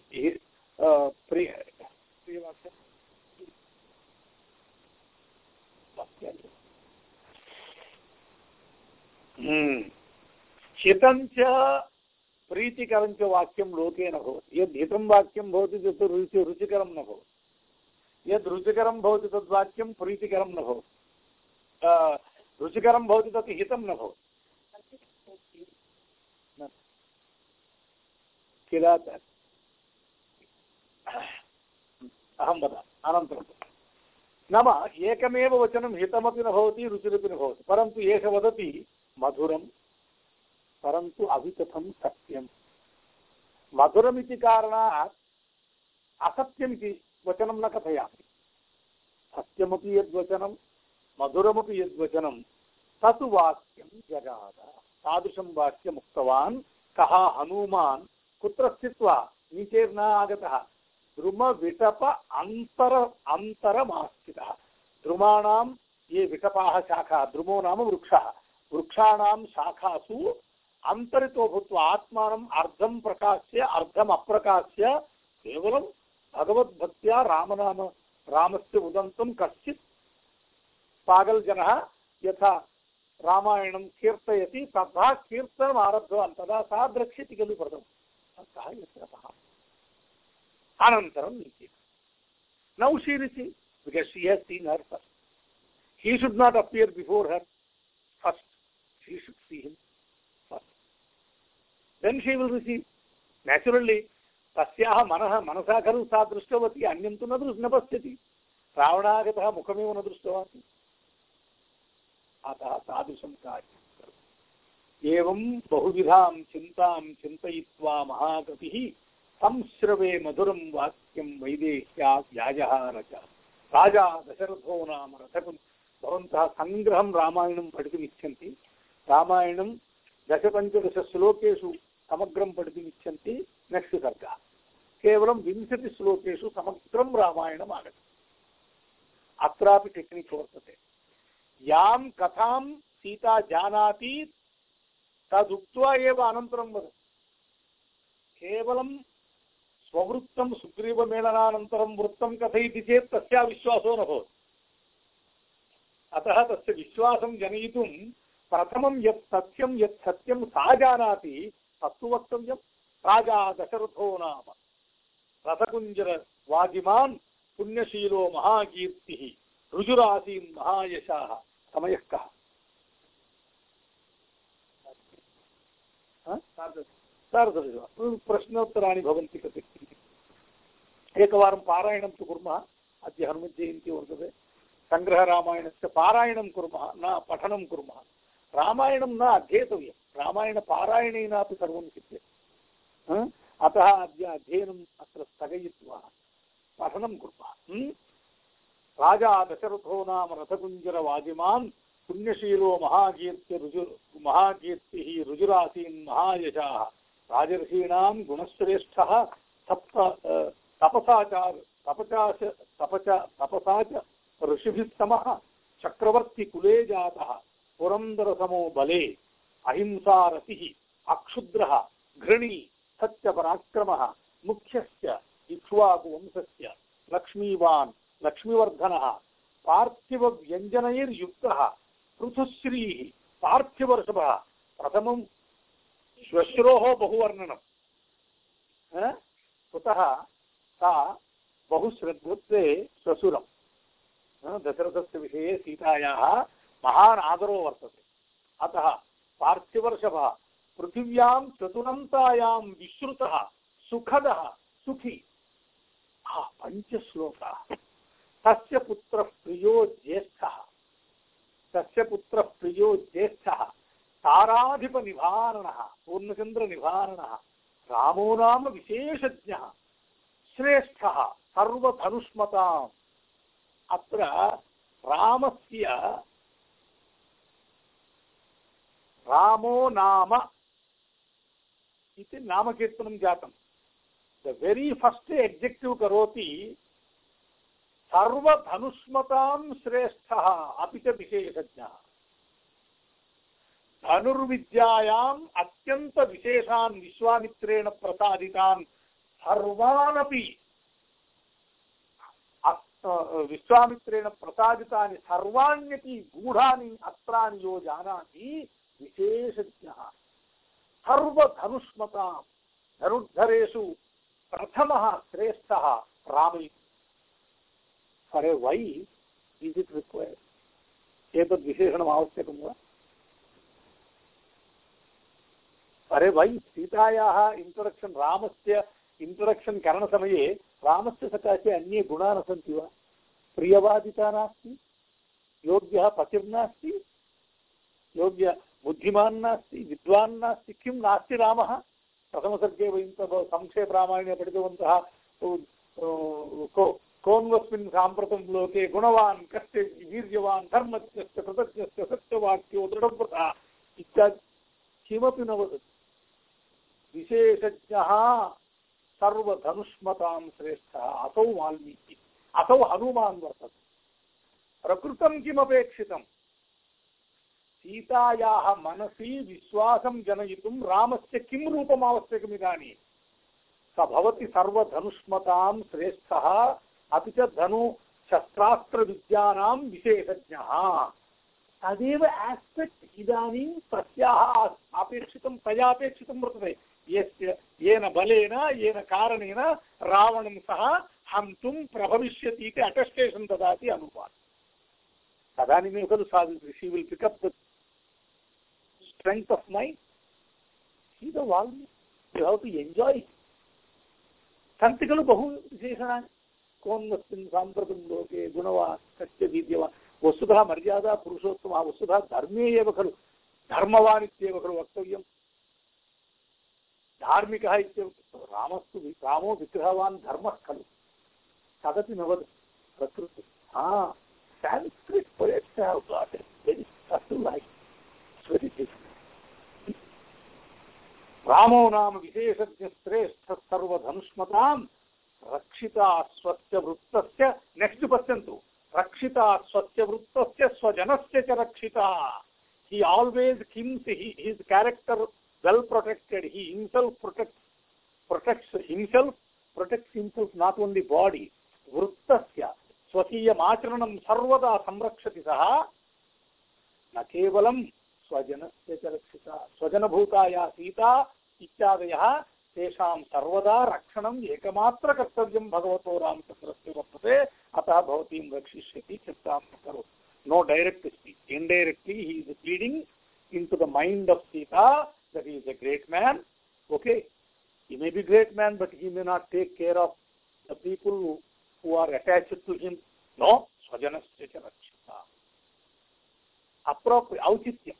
हितं च प्रीतिकरं च वाक्यं लोके न भवति। यद् हितं वाक्यं भवति तत् रुचि रुचिकरं न भवति। यद् रुचिकरं भवति, तद् वाक्यं प्रीतिकरं न भवति। रुचिकरं भवति, तत् हितं न भवति। किल अहं वदामि अनन्तरं नाम एकमेव वचनं हितमपि न भवति, रुचिरपि न भवति, परन्तु एष वदति मधुरं, परन्तु अवितथं सत्यं मधुरमिति कारणात् असत्यमिति वचनं न कथयामि। सत्यमपि यद्वचनं, मधुरमपि यद्वचनं तत् वाक्यं जगाद। तादृशं वाक्यम् उक्तवान् कः हनूमान्, कुत्र स्थित्वा नीचेर्न आगतः? द्रुमविटप अन्तर अन्तरमास्थितः द्रुमाणां ये विटपाः शाखाः द्रुमो नाम वृक्षः। वृक्षाणां शाखासु अन्तरितो भूत्वा आत्मानम् अर्धं प्रकाश्य, अर्धम् अप्रकाश्य, केवलं भगवद्भक्त्या रामनाम, रामस्य उदन्तं कश्चित् पागल् जनः यथा रामायणं कीर्तयति, तथा कीर्तनम् आरब्धवान् तदा सः द्रक्ष्यति खलु प्रथमं। सः यत्रतः अनन्तरं नीति now she receive because she has seen her first. He should not appear before her first. She should see him first. Then she will receive. Naturally, तस्याः मनः मनसा खलु सा दृष्टवती अन्यं तु न दृश् न पश्यति रावणागतः मुखमेव न दृष्टवान् अतः तादृशं कार्यम् एवं बहुविधां चिन्तां चिन्तयित्वा महाकविः संश्रवे मधुरं वाक्यं वैदेह्या व्याजहार च राजा दशरथो नाम रथकुन् भवन्तः सङ्ग्रहं रामायणं पठितुमिच्छन्ति रामायणं दशपञ्चदशश्लोकेषु समग्रं पठितुमिच्छन्ति नेक्स्ट् सर्गः केवलं विंशतिश्लोकेषु समग्रं रामायणम् आगतम् अत्रापि टेक्निक् वर्तते यां कथां सीता जानाति तदुक्त्वा एव अनन्तरं वदति केवलं स्ववृत्तं सुग्रीवमेलनानन्तरं वृत्तं कथयति चेत् तस्या विश्वासो न भवति। अतः तस्य विश्वासं जनयितुं प्रथमं यत् सत्यं यत् सत्यं सा जानाति, तत्तु वक्तव्यं। राजा दशरथो नाम। रथकुञ्जरवाजिमान् पुण्यशीलो महाकीर्तिः रुजुरासीन् महायशाः, समयः कः? सार्धदश प्रश्नोत्तराणि भवन्ति कति? एकवारं पारायणं तु कुर्मः, अद्य हनुमज्जयन्ती वर्तते। सङ्ग्रहरामायणस्य पारायणं कुर्मः, न पठनं कुर्मः। रामायणं न अध्येतव्यं रामायणपारायणेनापि सर्वं सिद्ध्यते अतः अद्य अध्ययनम् अत्र स्थगयित्वा पठनं कुर्मः। राजा दशरथो नाम रथकुञ्जरवाजिमान् पुण्यशीलो महाकीर्ति रुजु, महाकीर्तिः रुजुरासीन् महायशाः। राजर्षीणां गुणश्रेष्ठः सप्त तपसाचार तपचाच तपच तपसा च ऋषिभिः चक्रवर्तिकुले जातः पुरन्दरसमो बले अहिंसारतिः अक्षुद्रः, घृणी, सत्यपराक्रमः मुख्यस्य इक्ष्वाकुवंशस्य लक्ष्मीवान्, लक्ष्मीवर्धनः, पार्थिवव्यञ्जनैर्युक्तः, पृथुश्रीः, पार्थिवर्षभः, प्रथमं श्वश्रोः बहुवर्णनं। कुतः? सा बहु श्रद्धत्वे श्वशुरं दशरथस्य विषये सीतायाः महान् आदरो वर्तते। अतः पार्थिवर्षभः, पृथिव्यां चतुरन्तायां विश्रुतः, सुखदः, सुखी। पञ्चश्लोकाः। तस्य पुत्रः प्रियो ज्येष्ठः। तस्य पुत्रः प्रियो ज्येष्ठः। ताराधिपनिवारणः पूर्णचन्द्रनिवारणः रामो नाम विशेषज्ञः। श्रेष्ठः, सर्वधनुष्मताम्। अत्र रामस्य रामो नाम इति नामकीर्तनं जातं। द वेरी फस्ट् एक्जेक्टिव् करोति, सर्वधनुष्मतां श्रेष्ठः, अपि च विशेषज्ञः। धनुर्विद्यायाम् अत्यन्तविशेषान् विश्वामित्रेण प्रसादितान् सर्वानपि विश्वामित्रेण प्रसादितानि सर्वाण्यपि गूढानि अस्त्राणि यो जानाति विशेषज्ञः। सर्वधनुष्मतां धनुर्धरेषु प्रथमः श्रेष्ठः राम अरे वै इस् इट् रिक्वयर्ड् एतद् विशेषणम् आवश्यकं वा? अरे वै, सीतायाः इन्ट्रोडक्षन् रामस्य इन्ट्रोडक्षन् करणसमये रामस्य सकाशे अन्ये गुणाः न सन्ति वा। प्रियवादिता नास्ति, योग्यः पतिर्नास्ति योग्य बुद्धिमान् नास्ति, विद्वान् नास्ति, किं नास्ति रामः? प्रथमसर्गे वयं संक्षेपरामायणे पठितवन्तः कोन्वस्मिन् साम्प्रतं लोके गुणवान् कस्य वीर्यवान् धर्मज्ञस्य कृतज्ञस्य सत्यवाक्यो दृढव्रतः इत्यादि। किमपि न वदति। विशेषज्ञः सर्वधनुष्मतां श्रेष्ठः, असौ वाल्मीकि, असौ हनुमान् वर्तते। प्रकृतं किमपेक्षितं? सीतायाः मनसि विश्वासं जनयितुं रामस्य किं रूपम् आवश्यकमिदानीं स भवति सर्वधनुष्मतां श्रेष्ठः, अपि च धनु शस्त्रास्त्रविद्यानां तदेव आस्पेक्ट् इदानीं तस्याः अपेक्षितं, तया अपेक्षितं वर्तते। यस्य येन बलेन, येन कारणेन रावणं सः हन्तुं प्रभविष्यति इति अटेस्टेशन् ददाति अनुवाद तदानीमेव खलु सा she will pick up the strength of mind see you have to enjoy सन्ति खलु बहु विशेषणानि कोन्वस्मिन् साम्प्रतं लोके गुणवान् कस्य वीर्यवान् वस्तुतः मर्यादा पुरुषोत्तमः वस्तुतः धर्मे एव खलु धर्मवान् इत्येव खलु वक्तव्यं धार्मिकः रामस्तु रामो विग्रहवान् धर्मः खलु। तदपि न वद प्रकृति। हा. रामो नाम विशेषज्ञश्रेष्ठ सर्वधनुष्मतां रक्षिता स्वस्य नेक्स्ट पश्यन्तु। रक्षिता स्वस्य स्वजनस्य च रक्षिता। He always keeps his character well protected he himself protects protects himself protects himself not only body वृत्तस्य स्वकीयमाचरणं सर्वदा संरक्षति सः न केवलं स्वजनस्य च रक्षिता स्वजनभूता या सीता इत्यादयः तेषां सर्वदा रक्षणम् एकमात्रकर्तव्यं भगवतो रामचन्द्रस्य वर्तते अतः भवतीं रक्षिष्यति चिन्तां न करोतु no direct speech. Indirectly, he is feeding into the mind of Sita that he is a great man. Okay, he may be great man, but he may not take care of the people who, who are attached to him. No, swajanasya rakshita. Appropriate, auchityam.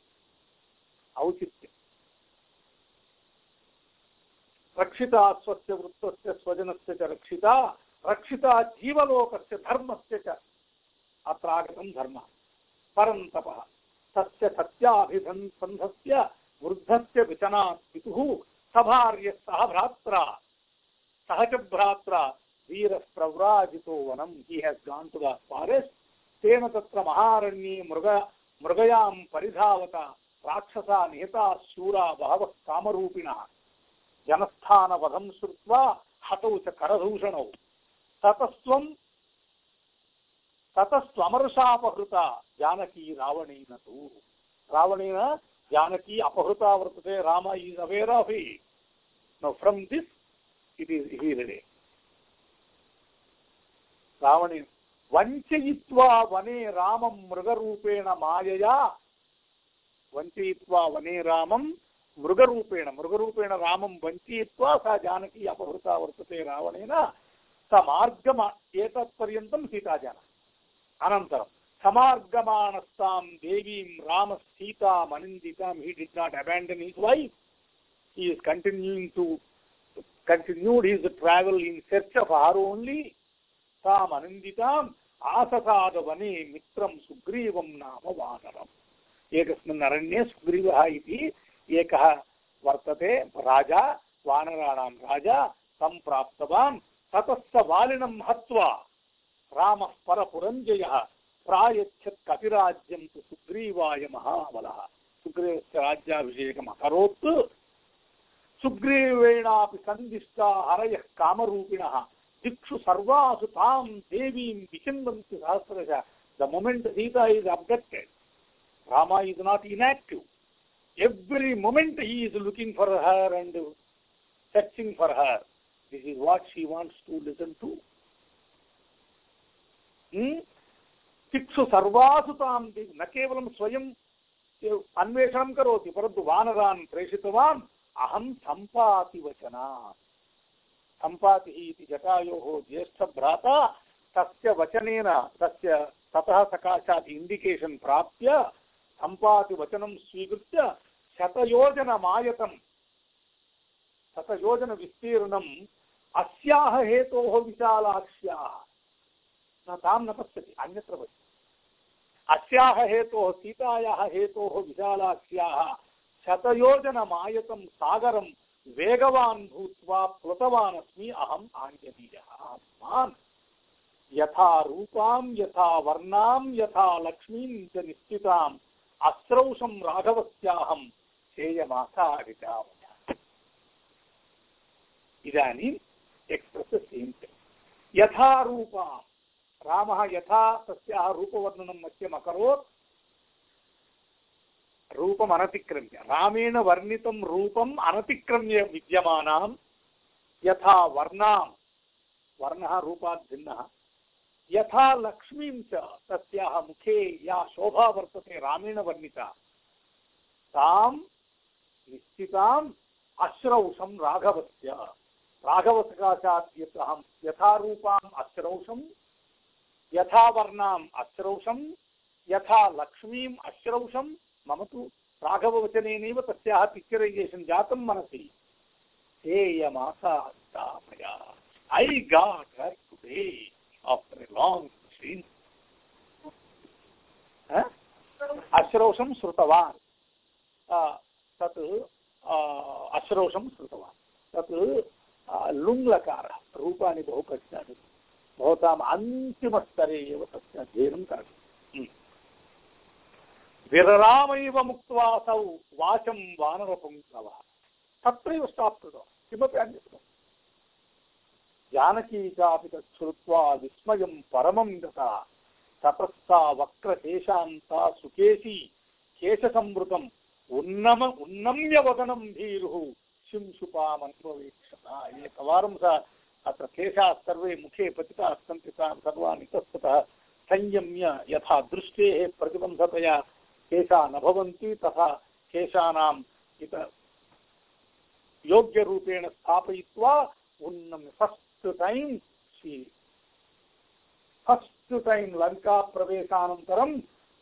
Auchityam. रक्षिता स्वस्य वृत्तस्य स्वजनस्य च रक्षिता रक्षिता जीवलोकस्य धर्मस्य च अत्र आगतं धर्मः परन्तपः तस्य सत्याभिसन्धस्य वृद्धस्य विचनात् पितुः सभार्यः भ्रात्रा सह च भ्रात्रा, वीरप्रव्राजितो वनं। He has gone to the forest तेन तत्र महारण्ये मृग, मृगयां परिधावता, राक्षसा निहता, शूरा बहवः कामरूपिणः। जनस्थानवधं श्रुत्वा हतौ च करदूषणौ। ततस्त्वं, ततस्त्वमर्षापहृता जानकी रावणेन तु। रावणेन जानकी अपहृता वर्तते, Ram is aware of it no from this it is he ready रावणेन वञ्चयित्वा वने रामं मृगरूपेण मायया। वञ्चयित्वा वने रामं मृगरूपेण मृगरूपेण रामं वञ्चयित्वा सा जानकी अपहृता वर्तते रावणेन। स मार्गम एतत्पर्यन्तं सीता जाना। अनन्तरं समार्गमाणस्तां देवीं रामसीतामनिन्दितां he did not abandon his wife he is continuing to continued his travel in search of her only. ताम् अनन्दिताम् आससाद वने मित्रं सुग्रीवं नाम वानरम् एकस्मिन् अरण्ये सुग्रीवः इति एकः वर्तते राजा, वानराणां राजा, तं प्राप्तवान्। ततः स वालिनं हत्वा रामः परपुरञ्जयः। प्रायच्छत् कपिराज्यं तु सुग्रीवाय महाबलः सुग्रीवस्य राज्याभिषेकम् अकरोत् सुग्रीवेणापि सन्दिष्टा हरयः कामरूपिणः दिक्षु सर्वासु तां देवीं विचिन्वन्ति सहस्रश the moment Sita is abducted Rama is not inactive. Every moment he is looking for her and searching for her. This is what she wants to listen to. तिक्षु सर्वासु तां न केवलं स्वयं अन्वेषणं करोति, परन्तु वानरान् प्रेषितवान्, अहं सम्पातिवचना सम्पातिः इति जटायोः ज्येष्ठभ्राता तस्य वचनेन, तस्य ततः सकाशात् इण्डिकेशन् प्राप्य सम्पातिवचनं स्वीकृत्य शतयोजनमायतं, शतयोजनविस्तीर्णम् अस्याः हेतोः विशालाक्ष्याः। न तां न पश्यति, अन्यत्र पश्यति। अस्याः हेतोः सीतायाः हेतोः विशालाक्ष्याः शतयोजनमायतं सागरं वेगवान् भूत्वा प्लुतवान् अस्मि अहम् आञ्जनेयः मान् यथा रूपां, यथा वर्णां, यथा लक्ष्मीं च निश्चिताम् अस्रौषं राघवस्याहं चेयमासारितामय इदानीम् एक्स्प्रेस् यथा रूपां रामः यथा तस्याः रूपवर्णनं मह्यम् अकरोत्। रूपम् अनतिक्रम्य। रामेण वर्णितं रूपम् अनतिक्रम्य विद्यमानां यथा वर्णां वर्णः रूपात् भिन्नः। यथा लक्ष्मीं च तस्याः मुखे या शोभा वर्तते रामेण वर्णिता। तां निश्चिताम् अश्रौषं राघवस्य। राघवसकाशात् यत् अहं यथा अश्रौषं यथा वर्णाम् अश्रौषं यथा लक्ष्मीम् अश्रौषं मम तु राघववचनेनैव तस्याः पिक्चरैजेशन् जातं मनसि। हेयमासा मया I got her today after a long seen अश्रौषं श्रुतवान्। तत् अश्रौषं श्रुतवान्। तत् लुङ्लकारः, रूपाणि बहु कष्टानि भवताम् अन्तिमस्तरे एव तस्य अध्ययनं करणीयम्। विररामैव मुक्त्वासौ वाचं वानरपुङ्गवः तत्रैव स्टाप् कृतवान् किमपि अन्यत् जानकी चापि तत् श्रुत्वा विस्मयं परमं गता। ततस्था वक्रकेशान्ता सुकेशी केशसंवृतम् उन्नम उन्नम्य वदनं भीरुः। शिंशुपामन्ववेक्षता। एकवारं सा अत्र केशाः सर्वे मुखे पतिताः सन्ति तान् सर्वान् इतस्ततः संयम्य यथा दृष्टेः प्रतिबन्धतया केशा न भवन्ति, तथा केशानाम् इत योग्यरूपेण स्थापयित्वा उन्नम्य first time she first time लङ्काप्रवेशानन्तरं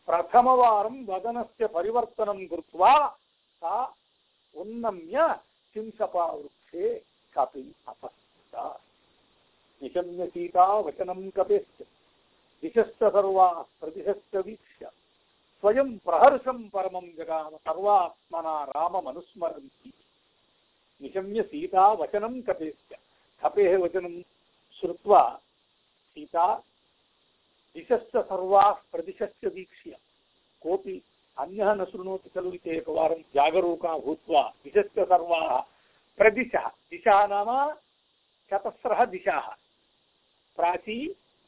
प्रथमवारं वदनस्य परिवर्तनं कृत्वा सा उन्नम्य सिंसपावृक्षे कपिम् अपस्थिता। निशम्य सीता वचनं कपेश्च दिशश्च सर्वाः प्रतिशश्च वीक्ष्य स्वयं प्रहर्षं परमं जगाम सर्वात्मना राममनुस्मरन्ति। निशम्य सीता वचनं कपेश्च कपेः वचनं श्रुत्वा सीता, दिशश्च सर्वाः प्रदिशश्च वीक्ष्य कोऽपि अन्यः न शृणोति खलु इति एकवारं जागरूका भूत्वा दिशश्च सर्वाः। प्रदिशः। दिशः नाम चतस्रः दिशाः। प्राची,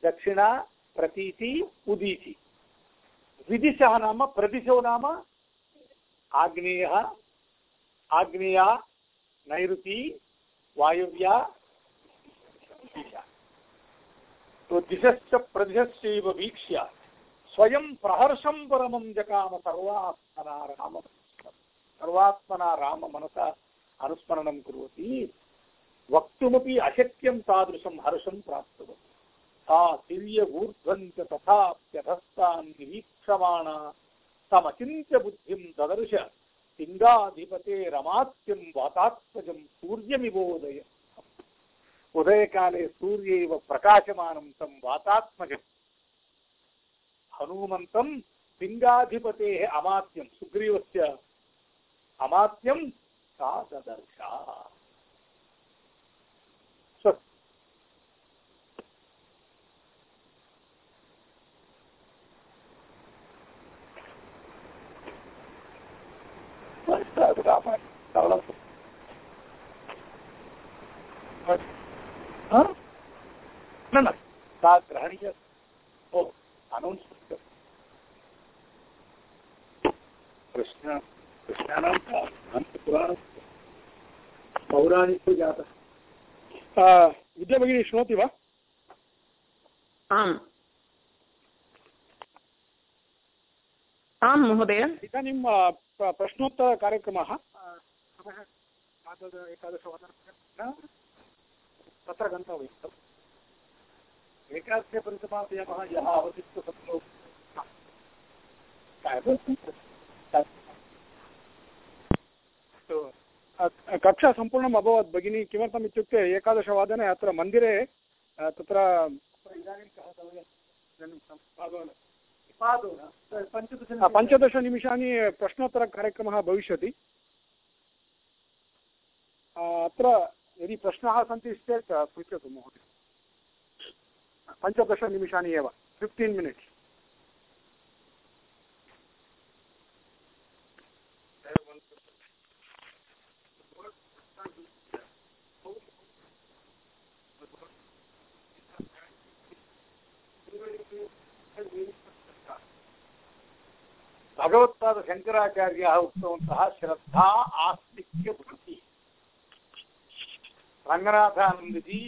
दक्षिणा प्रतीति उदीति विदिशः नाम प्रदिशो नाम आग्नेयः, आग्नेया, नैऋती वायव्या दिशा। तो दिशश्च प्रदिशश्चैव वीक्ष्य, स्वयं प्रहर्षं परमं जकाम सर्वात्मना राम सर्वात्मना राम मनसा अनुस्मरणं करोति वक्तुमपि अशक्यं तादृशं हर्षं प्राप्तवती। सा तिर्यगूर्ध्वं च तथाप्यधस्तान् निवीक्षमाणा समचिन्त्य बुद्धिं ददर्श सिंगाधिपते रमात्यं वातात्मजं सूर्यमिवोदय। उदयकाले सूर्यैव प्रकाशमानं तं वातात्मजं हनूमन्तं सिंगाधिपतेः अमात्यं, सुग्रीवस्य अमात्यं सा ददर्शा। न ग्रहणीय ओ अनौन्स् कृष्ण कृष्णानां पुराणस्य पौराणिको जातः विद्याभगिनी शृणोति वा आम् आं महोदय। इदानीं प्रश्नोत्तर कार्यक्रम तत्र गन्तव्यम्। यः कक्षा सम्पूर्णम् अभवत्। भगिनी किमर्थम् इत्युक्ते एकादशवादने अत्र मन्दिरे तत्र इदानीं कः पञ्चदशनिमिषानि प्रश्नोत्तरकार्यक्रमः भविष्यति। अत्र यदि प्रश्नाः सन्ति चेत् पृच्छतु महोदय। पञ्चदशनिमिषानि एव फिफ्टीन् मिनिट्स् भगवत्पादशङ्कराचार्याः उक्तवन्तः श्रद्धा आस्तिक्यवृत्तिः रङ्गनाथानन्दजी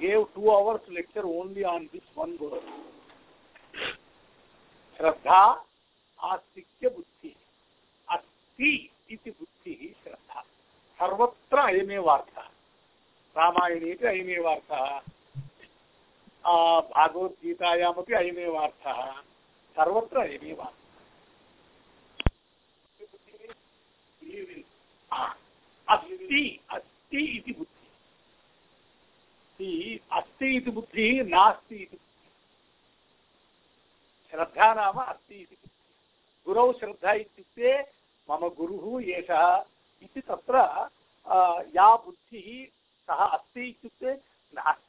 gave two hours lecture only on this one word. श्रद्धा आस्तिक्य बुद्धि अस्ति बुद्धिः श्रद्धा। सर्वत्र अयमेवार्थः रामायणेपि अयमेवार्थः आ, भागवद्गीतायामपि अयमेवार्थः सर्वत्र अयमेवार्थः श्रद्धा नाम अस्ति इति गुरौ श्रद्धा इत्युक्ते मम गुरुः एषः इति तत्र या बुद्धिः सः अस्ति इत्युक्ते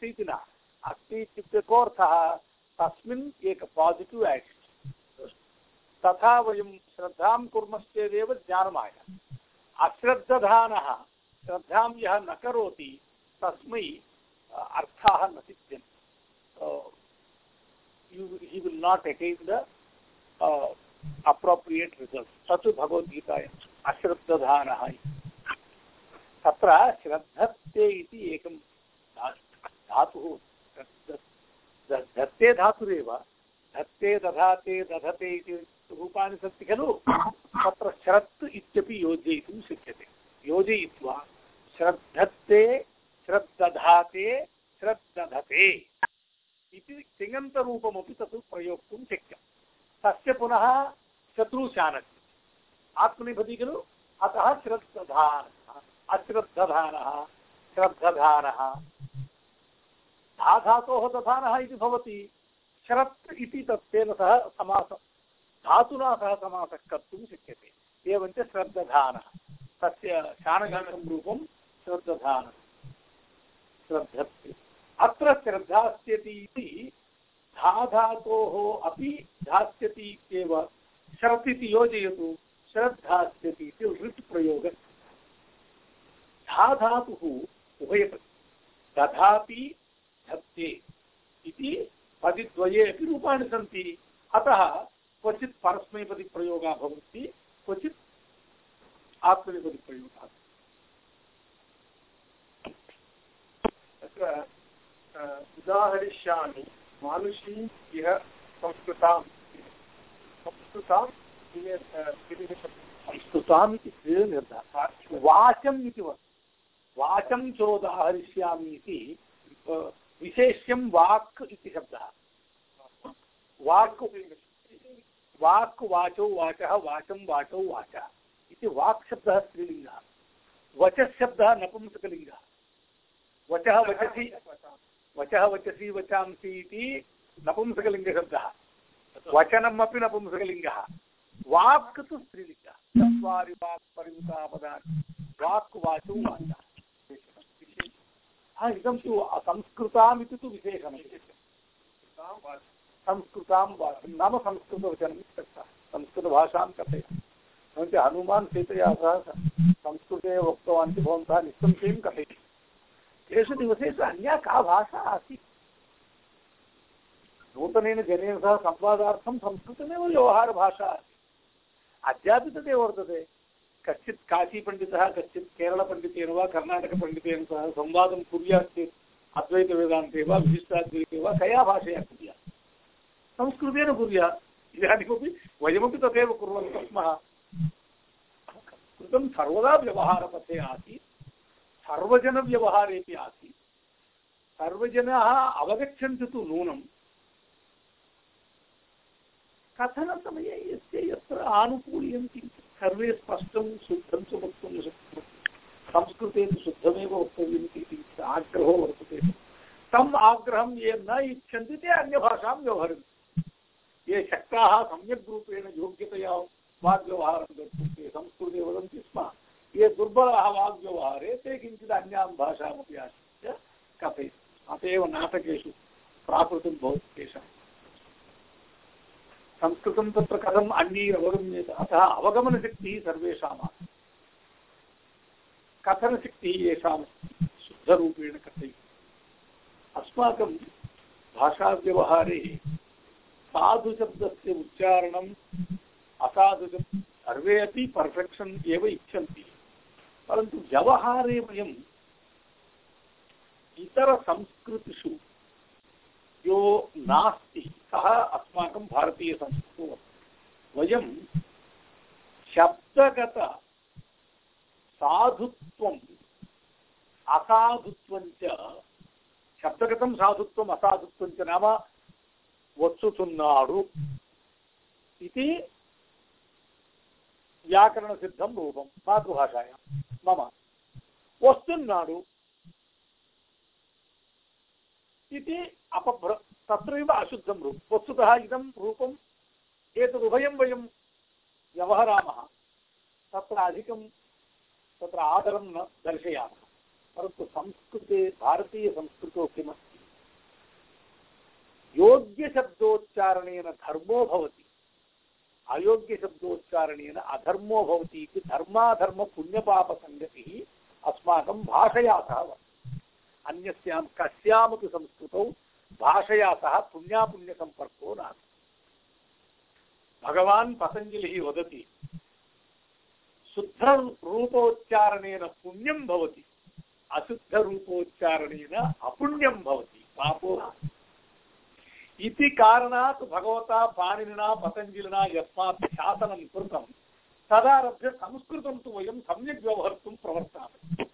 इति न अस्ति इत्युक्ते कोऽर्थः तस्मिन् एक पासिटिव् आटिट्यूड् तथा वयं श्रद्धां कुर्मश्चेदेव ज्ञानमाय अश्रद्धधानः श्रद्धां यः न करोति तस्मै अर्थाः न he will not attain the uh, appropriate results. तत् भगवद्गीतायाम् श्रद्धत्ते इति एकं धा- धातुः ध- ध- धत्ते धत्ते दधाते दधते रूपाणि सन्ति खलु? तत्र श्रत् इत्यपि योजयितुं शक्यते। योजयित्वा श्रद्धत्ते श्रद्दधाते श्रद्दधते इति तिङन्तरूपमपि तत् प्रयोक्तुं शक्यं तस्य पुनः शत्रुशानति। खलु? अतः श्रद्धधानः अश्रद्धधानः, श्रद्धधानः। धाधातोः दधानः इति श्रत् इति सह समास धातुना सह समासः कर्तुं शक्यते। एवञ्च श्रद्धधानः। तस्य शानघातं रूपं श्रद्धधानः। श्रद्धत्ते अत्र श्रद्धास्यति इति धाधातोः अपि धास्यति इत्येव शरत् इति योजयतु, श्रद्धास्यति इति प्रयोगः। धाधातुः उभयपति दधाति धत्ते इति पदिद्वये अपि रूपाणि सन्ति। अतः क्वचित् परस्मैपदिप्रयोगाः भवन्ति क्वचित् आत्मनेपदिप्रयोगाः। अ, उदाहरिष्यामि मानुषी इह संस्कृतां संस्कृतां। संस्कृताम् इति निर्धारः वाचम् इति वदति। वाचं चोदाहरिष्यामि इति विशेष्यं वाक् इति शब्दः। वाक् वाक् वाचौ वाचः, वाचं वाचौ वाचः इति वाक् शब्दः स्त्रीलिङ्गः। वचः शब्दः नपुंसकलिङ्गः। वचः वचसि वचः वचसि वचांसि इति नपुंसकलिङ्गशब्दः। वचनमपि नपुंसकलिङ्गः। वाक् तु स्त्रीलिङ्गः। चत्वारि वाक् परिमितापदानि वाक् वाचौ वाचः। हा, इदं तु संस्कृताम् इति तु संस्कृतां वाचं नाम संस्कृतवचनम् इत्यर्थः। संस्कृतभाषां कथय एवञ्च हनुमान् सीतया सह संस्कृते उक्तवान् इति भवन्तः निःसंशयं कथयति? तेषु अन्या का भाषा आसीत्? नूतनेन जनेन सह संवादार्थं संस्कृतमेव व्यवहारभाषा अद्यापि वर्तते। कश्चित् काशीपण्डितः, कश्चित् केरलपण्डितेन वा कर्णाटकपण्डितेन सह संवादं कुर्यात् चेत् अद्वैतवेदान्ते वा विशिष्टाद्वैते वा कया भाषया संस्कृतेन कुर्यात् इदानीमपि वयमपि तदेव कुर्वन्तः स्मः संस्कृतं सर्वदा व्यवहारपथे आसीत् सर्वजनव्यवहारेपि आसीत्। सर्वजनाः अवगच्छन्ति तु नूनं। कथनसमये यस्य यत्र आनुकूल्यं किञ्चित् सर्वे स्पष्टं, शुद्धं च वक्तुं न शक्नुवन्ति। संस्कृते तु शुद्धमेव वक्तव्यम् इति आग्रहो वर्तते। तम् आग्रहं ये न इच्छन्ति, ते अन्यभाषां व्यवहरन्ति। ये शक्ताः सम्यक् रूपेण योग्यतया वाग्व्यवहारं कर्तुं ते संस्कृते वदन्ति स्म। ये दुर्बलाः वाग्व्यवहारे ते किञ्चित् अन्यां भाषामपि आश्रित्य कथयन्ति। अत एव नाटकेषु प्राकृतं भवति तेषां। संस्कृतं तत्र कथम् अन्यैः अवगम्येत अतः अवगमनशक्तिः सर्वेषाम् कथनशक्तिः येषां शुद्धरूपेण कथयति अस्माकं भाषाव्यवहारे साधुशब्दस्य उच्चारणम् असाधुशब्द सर्वे अपि पर्फेक्षन् एव इच्छन्ति। परन्तु व्यवहारे वयम् इतरसंस्कृतिषु यो नास्ति। सः अस्माकं भारतीयसंस्कृतौ शब्दगत साधुत्वम् असाधुत्वं च शब्दगतं साधुत्वम् असाधुत्वं च नाम वत्सुतुन्नाडु इति व्याकरणसिद्धं रूपं मातृभाषायां मम वस्तुन्नाडु इति अपभ्र तत्रैव अशुद्धं रूपं वस्तुतः इदं रूपम् एतदुभयं वयं व्यवहरामः तत्र अधिकं तत्र आदरं न दर्शयामः परन्तु संस्कृते भारतीयसंस्कृतौ किमस्ति योग्यशब्दोच्चारणेन धर्मो भवति। अयोग्यशब्दोच्चारणेन अधर्मो भवति इति धर्माधर्मपुण्यपापसङ्गतिः अस्माकं भाषया सह अन्यस्यां कस्यामपि संस्कृतौ भाषया सह पुण्यापुण्यसम्पर्को नास्ति। भगवान् पतञ्जलिः वदति, शुद्धरूपोच्चारणेन पुण्यं भवति, अशुद्धरूपोच्चारणेन अपुण्यं भवति, पापो इति कारणात् भगवता पाणिनिना, पतञ्जलिना यस्मात् शासनं कृतं। तदारभ्य संस्कृतं तु वयं सम्यक् व्यवहर्तुं प्रवर्तामः।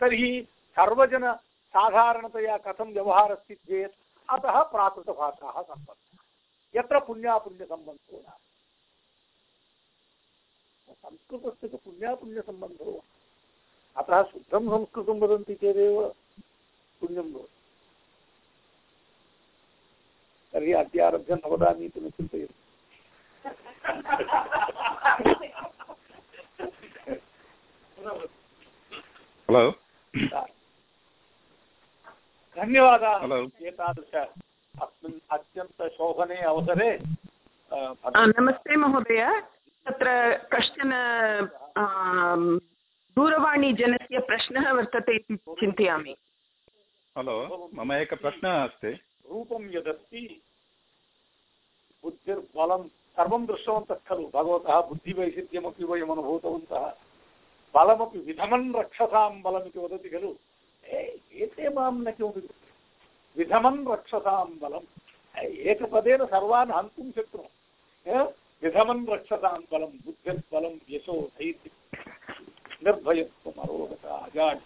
तर्हि सर्वजन साधारणतया कथं व्यवहारस्ति चेत् अतः प्राकृतभाषाः सम्बन्धः। यत्र पुण्यापुण्यसम्बन्धो नास्ति। संस्कृतस्य तु पुण्यापुण्यसम्बन्धो। अतः शुद्धं संस्कृतं वदन्ति चेदेव पुण्यं भवति। तर्हि अद्यारभ्य न वदामि इति न चिन्तयतु हलो। धन्यवादाः. एतादृश अस्मिन् अत्यन्तशोभने अवसरे नमस्ते महोदय। तत्र कश्चन दूरवाणीजनस्य प्रश्नः वर्तते इति चिन्तयामि। हलो। मम एकः प्रश्नः अस्ति। रूपं यदस्ति बुद्धिर्बलं सर्वं दृष्टवन्तः खलु भगवतः बुद्धिवैशिष्ट्यमपि वयम् अनुभूतवन्तः बलमपि विधमन् रक्षसां बलमिति वदति खलु ए, एते माँ न किमपि विधमन् रक्षसां बलम् ए, एकपदेन सर्वान् हन्तुं शक्नुमः विधमन् रक्षसां बलं बुद्धिर्बलं यशो धैर्यं निर्भयत्वम् अरोगता अजाड्